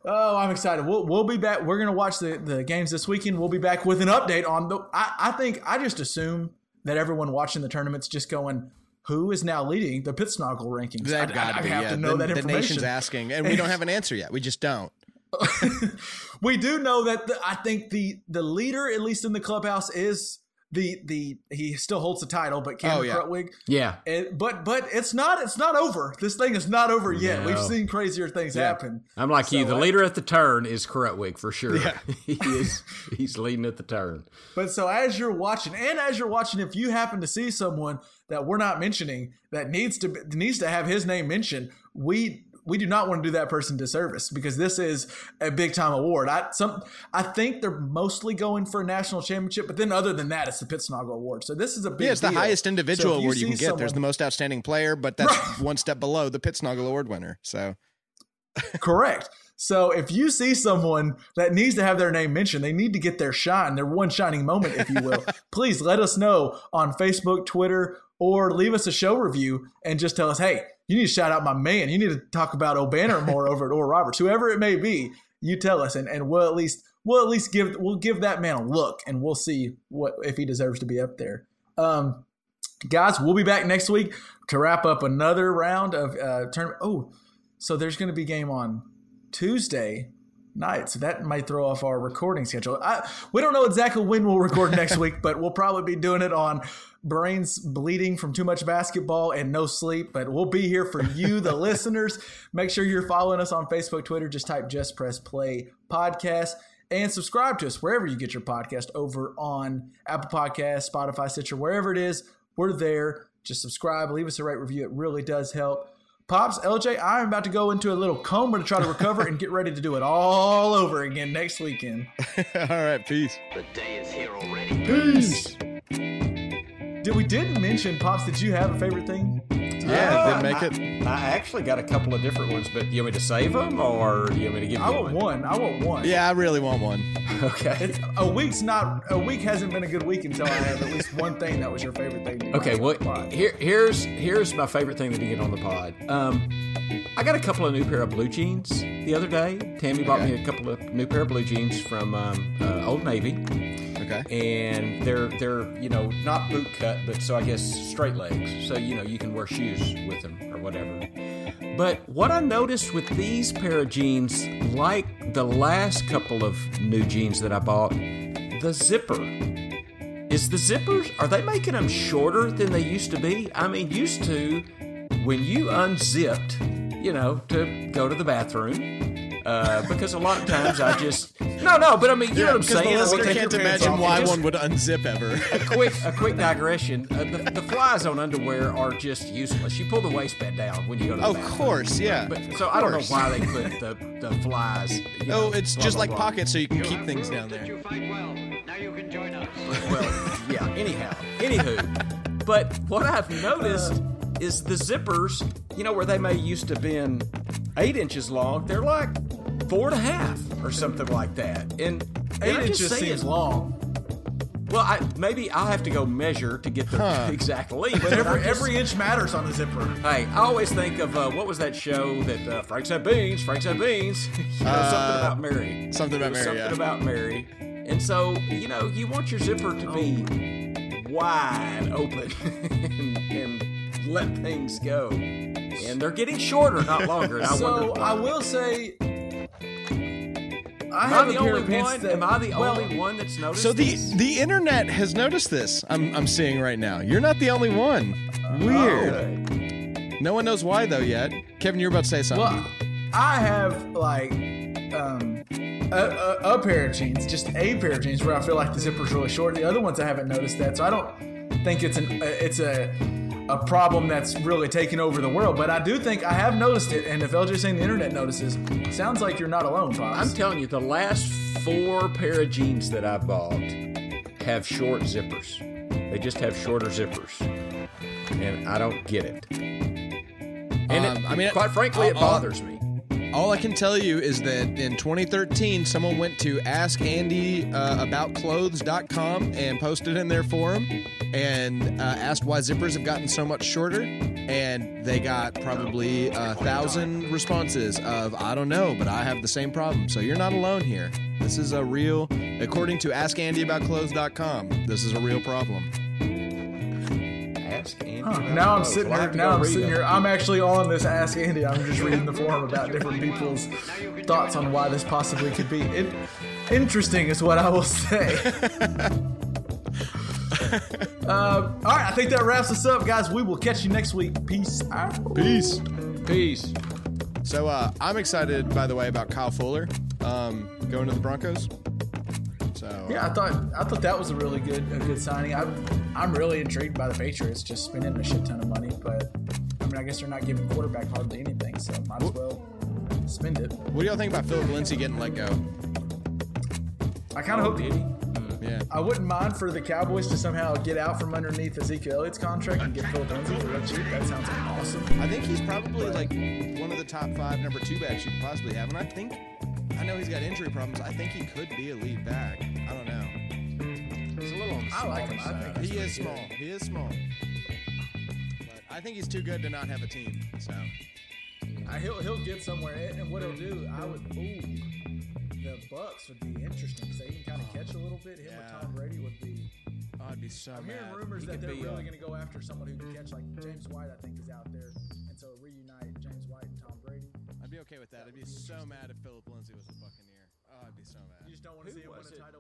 Oh, I'm excited. We'll, we'll be back. We're going to watch the, the games this weekend. We'll be back with an update on the. I, I think I just assume that everyone watching the tournament's just going, who is now leading the Pittsnogle rankings? I, got to be. I have yeah. to know the, that the information. nation's asking, and we don't have an answer yet. We just don't. we do know that the, I think the the leader, at least in the clubhouse, is the the he still holds the title, but Cameron Oh, yeah. Krutwig. Yeah. It, but but it's not it's not over. This thing is not over yet. We've seen crazier things happen. I'm like you. The uh, leader at the turn is Krutwig for sure. Yeah. he is. He's leading at the turn. But so as you're watching, and as you're watching, if you happen to see someone that we're not mentioning that needs to needs to have his name mentioned, we we do not want to do that person disservice because this is a big time award. I some I think they're mostly going for a national championship, but then other than that, it's the Pittsnogle Award. So this is a big. Yeah, it's the deal. highest individual So award you can get. There's the most outstanding player, but that's one step below the Pittsnogle Award winner. So Correct. So if you see someone that needs to have their name mentioned, they need to get their shine, their one shining moment, if you will. please let us know on Facebook, Twitter, or leave us a show review and just tell us, hey, you need to shout out my man. You need to talk about Obanor more over at Oral Roberts, whoever it may be. You tell us, and, and we'll at least we'll at least give we'll give that man a look, and we'll see what if he deserves to be up there. Um, guys, we'll be back next week to wrap up another round of uh, tournament. Oh, so there's going to be game on Tuesday night, so that might throw off our recording schedule. I, we don't know exactly when we'll record next week, but we'll probably be doing it on brains bleeding from too much basketball and no sleep. But we'll be here for you, the listeners. Make sure you're following us on Facebook, Twitter. Just type Just Press Play Podcast. And subscribe to us wherever you get your podcast over on Apple Podcasts, Spotify, Stitcher, wherever it is. We're there. Just subscribe, leave us a rate review. It really does help. Pops, LJ, I'm about to go into a little coma to try to recover and get ready to do it all over again next weekend. all right, peace. The day is here already. Peace. Did we didn't mention Pops? Did you have a favorite thing? Yeah, Uh, didn't make I, it. I actually got a couple of different ones, but you want me to save them or you want me to give you I want one. I want one. Yeah, I really want one. Okay. It's a week's not a week hasn't been a good week until I have at least one thing that was your favorite thing. to Okay, well, here, here's here's my favorite thing that you get on the pod. Um, I got a couple of new pair of blue jeans the other day. Tammy bought me a couple of new pair of blue jeans from um, uh, Old Navy, Okay. and they're they're you know not boot cut, but so I guess straight legs, so you know you can wear shoes with them or whatever. But what I noticed with these pair of jeans, like the last couple of new jeans that I bought, the zipper is the zippers are they making them shorter than they used to be? I mean, used to when you unzipped, you know, to go to the bathroom. Uh, because a lot of times I just no no, but I mean you know what I'm Because the saying. I listener would take can't pants imagine off why just- one would unzip ever. a quick a quick digression. Uh, the, the flies on underwear are just useless. You pull the waistband down when you go to the of bathroom. course, yeah. But Of so I don't know course. why they put the the flies. you know, Oh, it's blah, just blah, like blah. pockets, so you can You keep things down there. You fight well. Now you can join us. Well, yeah. Anyhow, anywho, but what I've noticed is the zippers. You know where they may used to been eight inches long, they're like four and a half or something like that. And, eight inches saying- seems long. Well, I, maybe I'll have to go measure to get the Huh. exact length. But every just- every inch matters on the zipper. Hey, I always think of uh, what was that show that uh, Frank said beans, Frank's had beans. you know, Uh, something about Mary. something about Mary, Something yeah. about Mary. And so, you know, you want your zipper to be wide open and, and let things go. And they're getting shorter, not longer. And I so. I will say, I Am I have the only pants one? that. Am I the well, only one that's noticed So the this? the internet has noticed this. I'm I'm seeing right now. You're not the only one. Weird. No one knows why though yet. Kevin, you're about to say something. Well, I have like um, a, a, a pair of jeans, just a pair of jeans, where I feel like the zipper's really short. The other ones I haven't noticed that, so I don't think it's an uh, it's a a problem that's really taking over the world. But I do think I have noticed it, and if LJ saying the internet notices, sounds like you're not alone, Pops. I'm telling you, the last four pair of jeans that I bought have short zippers. They just have shorter zippers, and I don't get it. And Um, it, I mean, quite frankly, it I'll- I'll- bothers me. All I can tell you is that in 2013, someone went to askandyaboutclothes.com and posted in their forum and uh, asked why zippers have gotten so much shorter. And they got probably a thousand responses of, I don't know, but I have the same problem. So you're not alone here. This is a real, according to askandyaboutclothes.com, this is a real problem. Ask Andy. Huh, now I'm those. sitting We'll here. Now I'm sitting them. here. I'm actually on this Ask Andy. I'm just reading the forum about different people's thoughts on why this possibly could be. It, interesting is what I will say. uh, all right, I think that wraps us up, guys. We will catch you next week. Peace out. Peace. Peace. So uh, I'm excited, by the way, about Kyle Fuller um, going to the Broncos. So uh, Yeah, I thought I thought that was a really good a good signing. I'm I'm really intrigued by the Patriots just spending a shit ton of money, but I mean I guess they're not giving quarterback hardly anything, so might as well spend it. what do y'all think about Phillip Lindsay getting let go? I kind of hope Did he? Yeah. I wouldn't mind for the Cowboys to somehow get out from underneath Ezekiel Elliott's contract and get Phillip Lindsay for real cheap. That sounds awesome. I think he's probably like one of the top five number two backs you could possibly have, and I think I know he's got injury problems. I think he could be a lead back. I don't know. He's a little on the I like smaller him. I side. think he's He is pretty small. He is small. But I think he's too good to not have a team. So I, he'll he'll get somewhere, and and what he'll do, I would. Ooh, the Bucks would be interesting because they can kind of catch a little bit. Him Yeah. with Tom Brady would be. I'd be so I'm hearing rumors He that could they're be, really uh, going to go after someone who can catch, like James White. I think is out there, okay with that. I'd be so mad if Phillip Lindsay was a Buccaneer. Oh, I'd be so mad. You just don't want to see him win was a it? title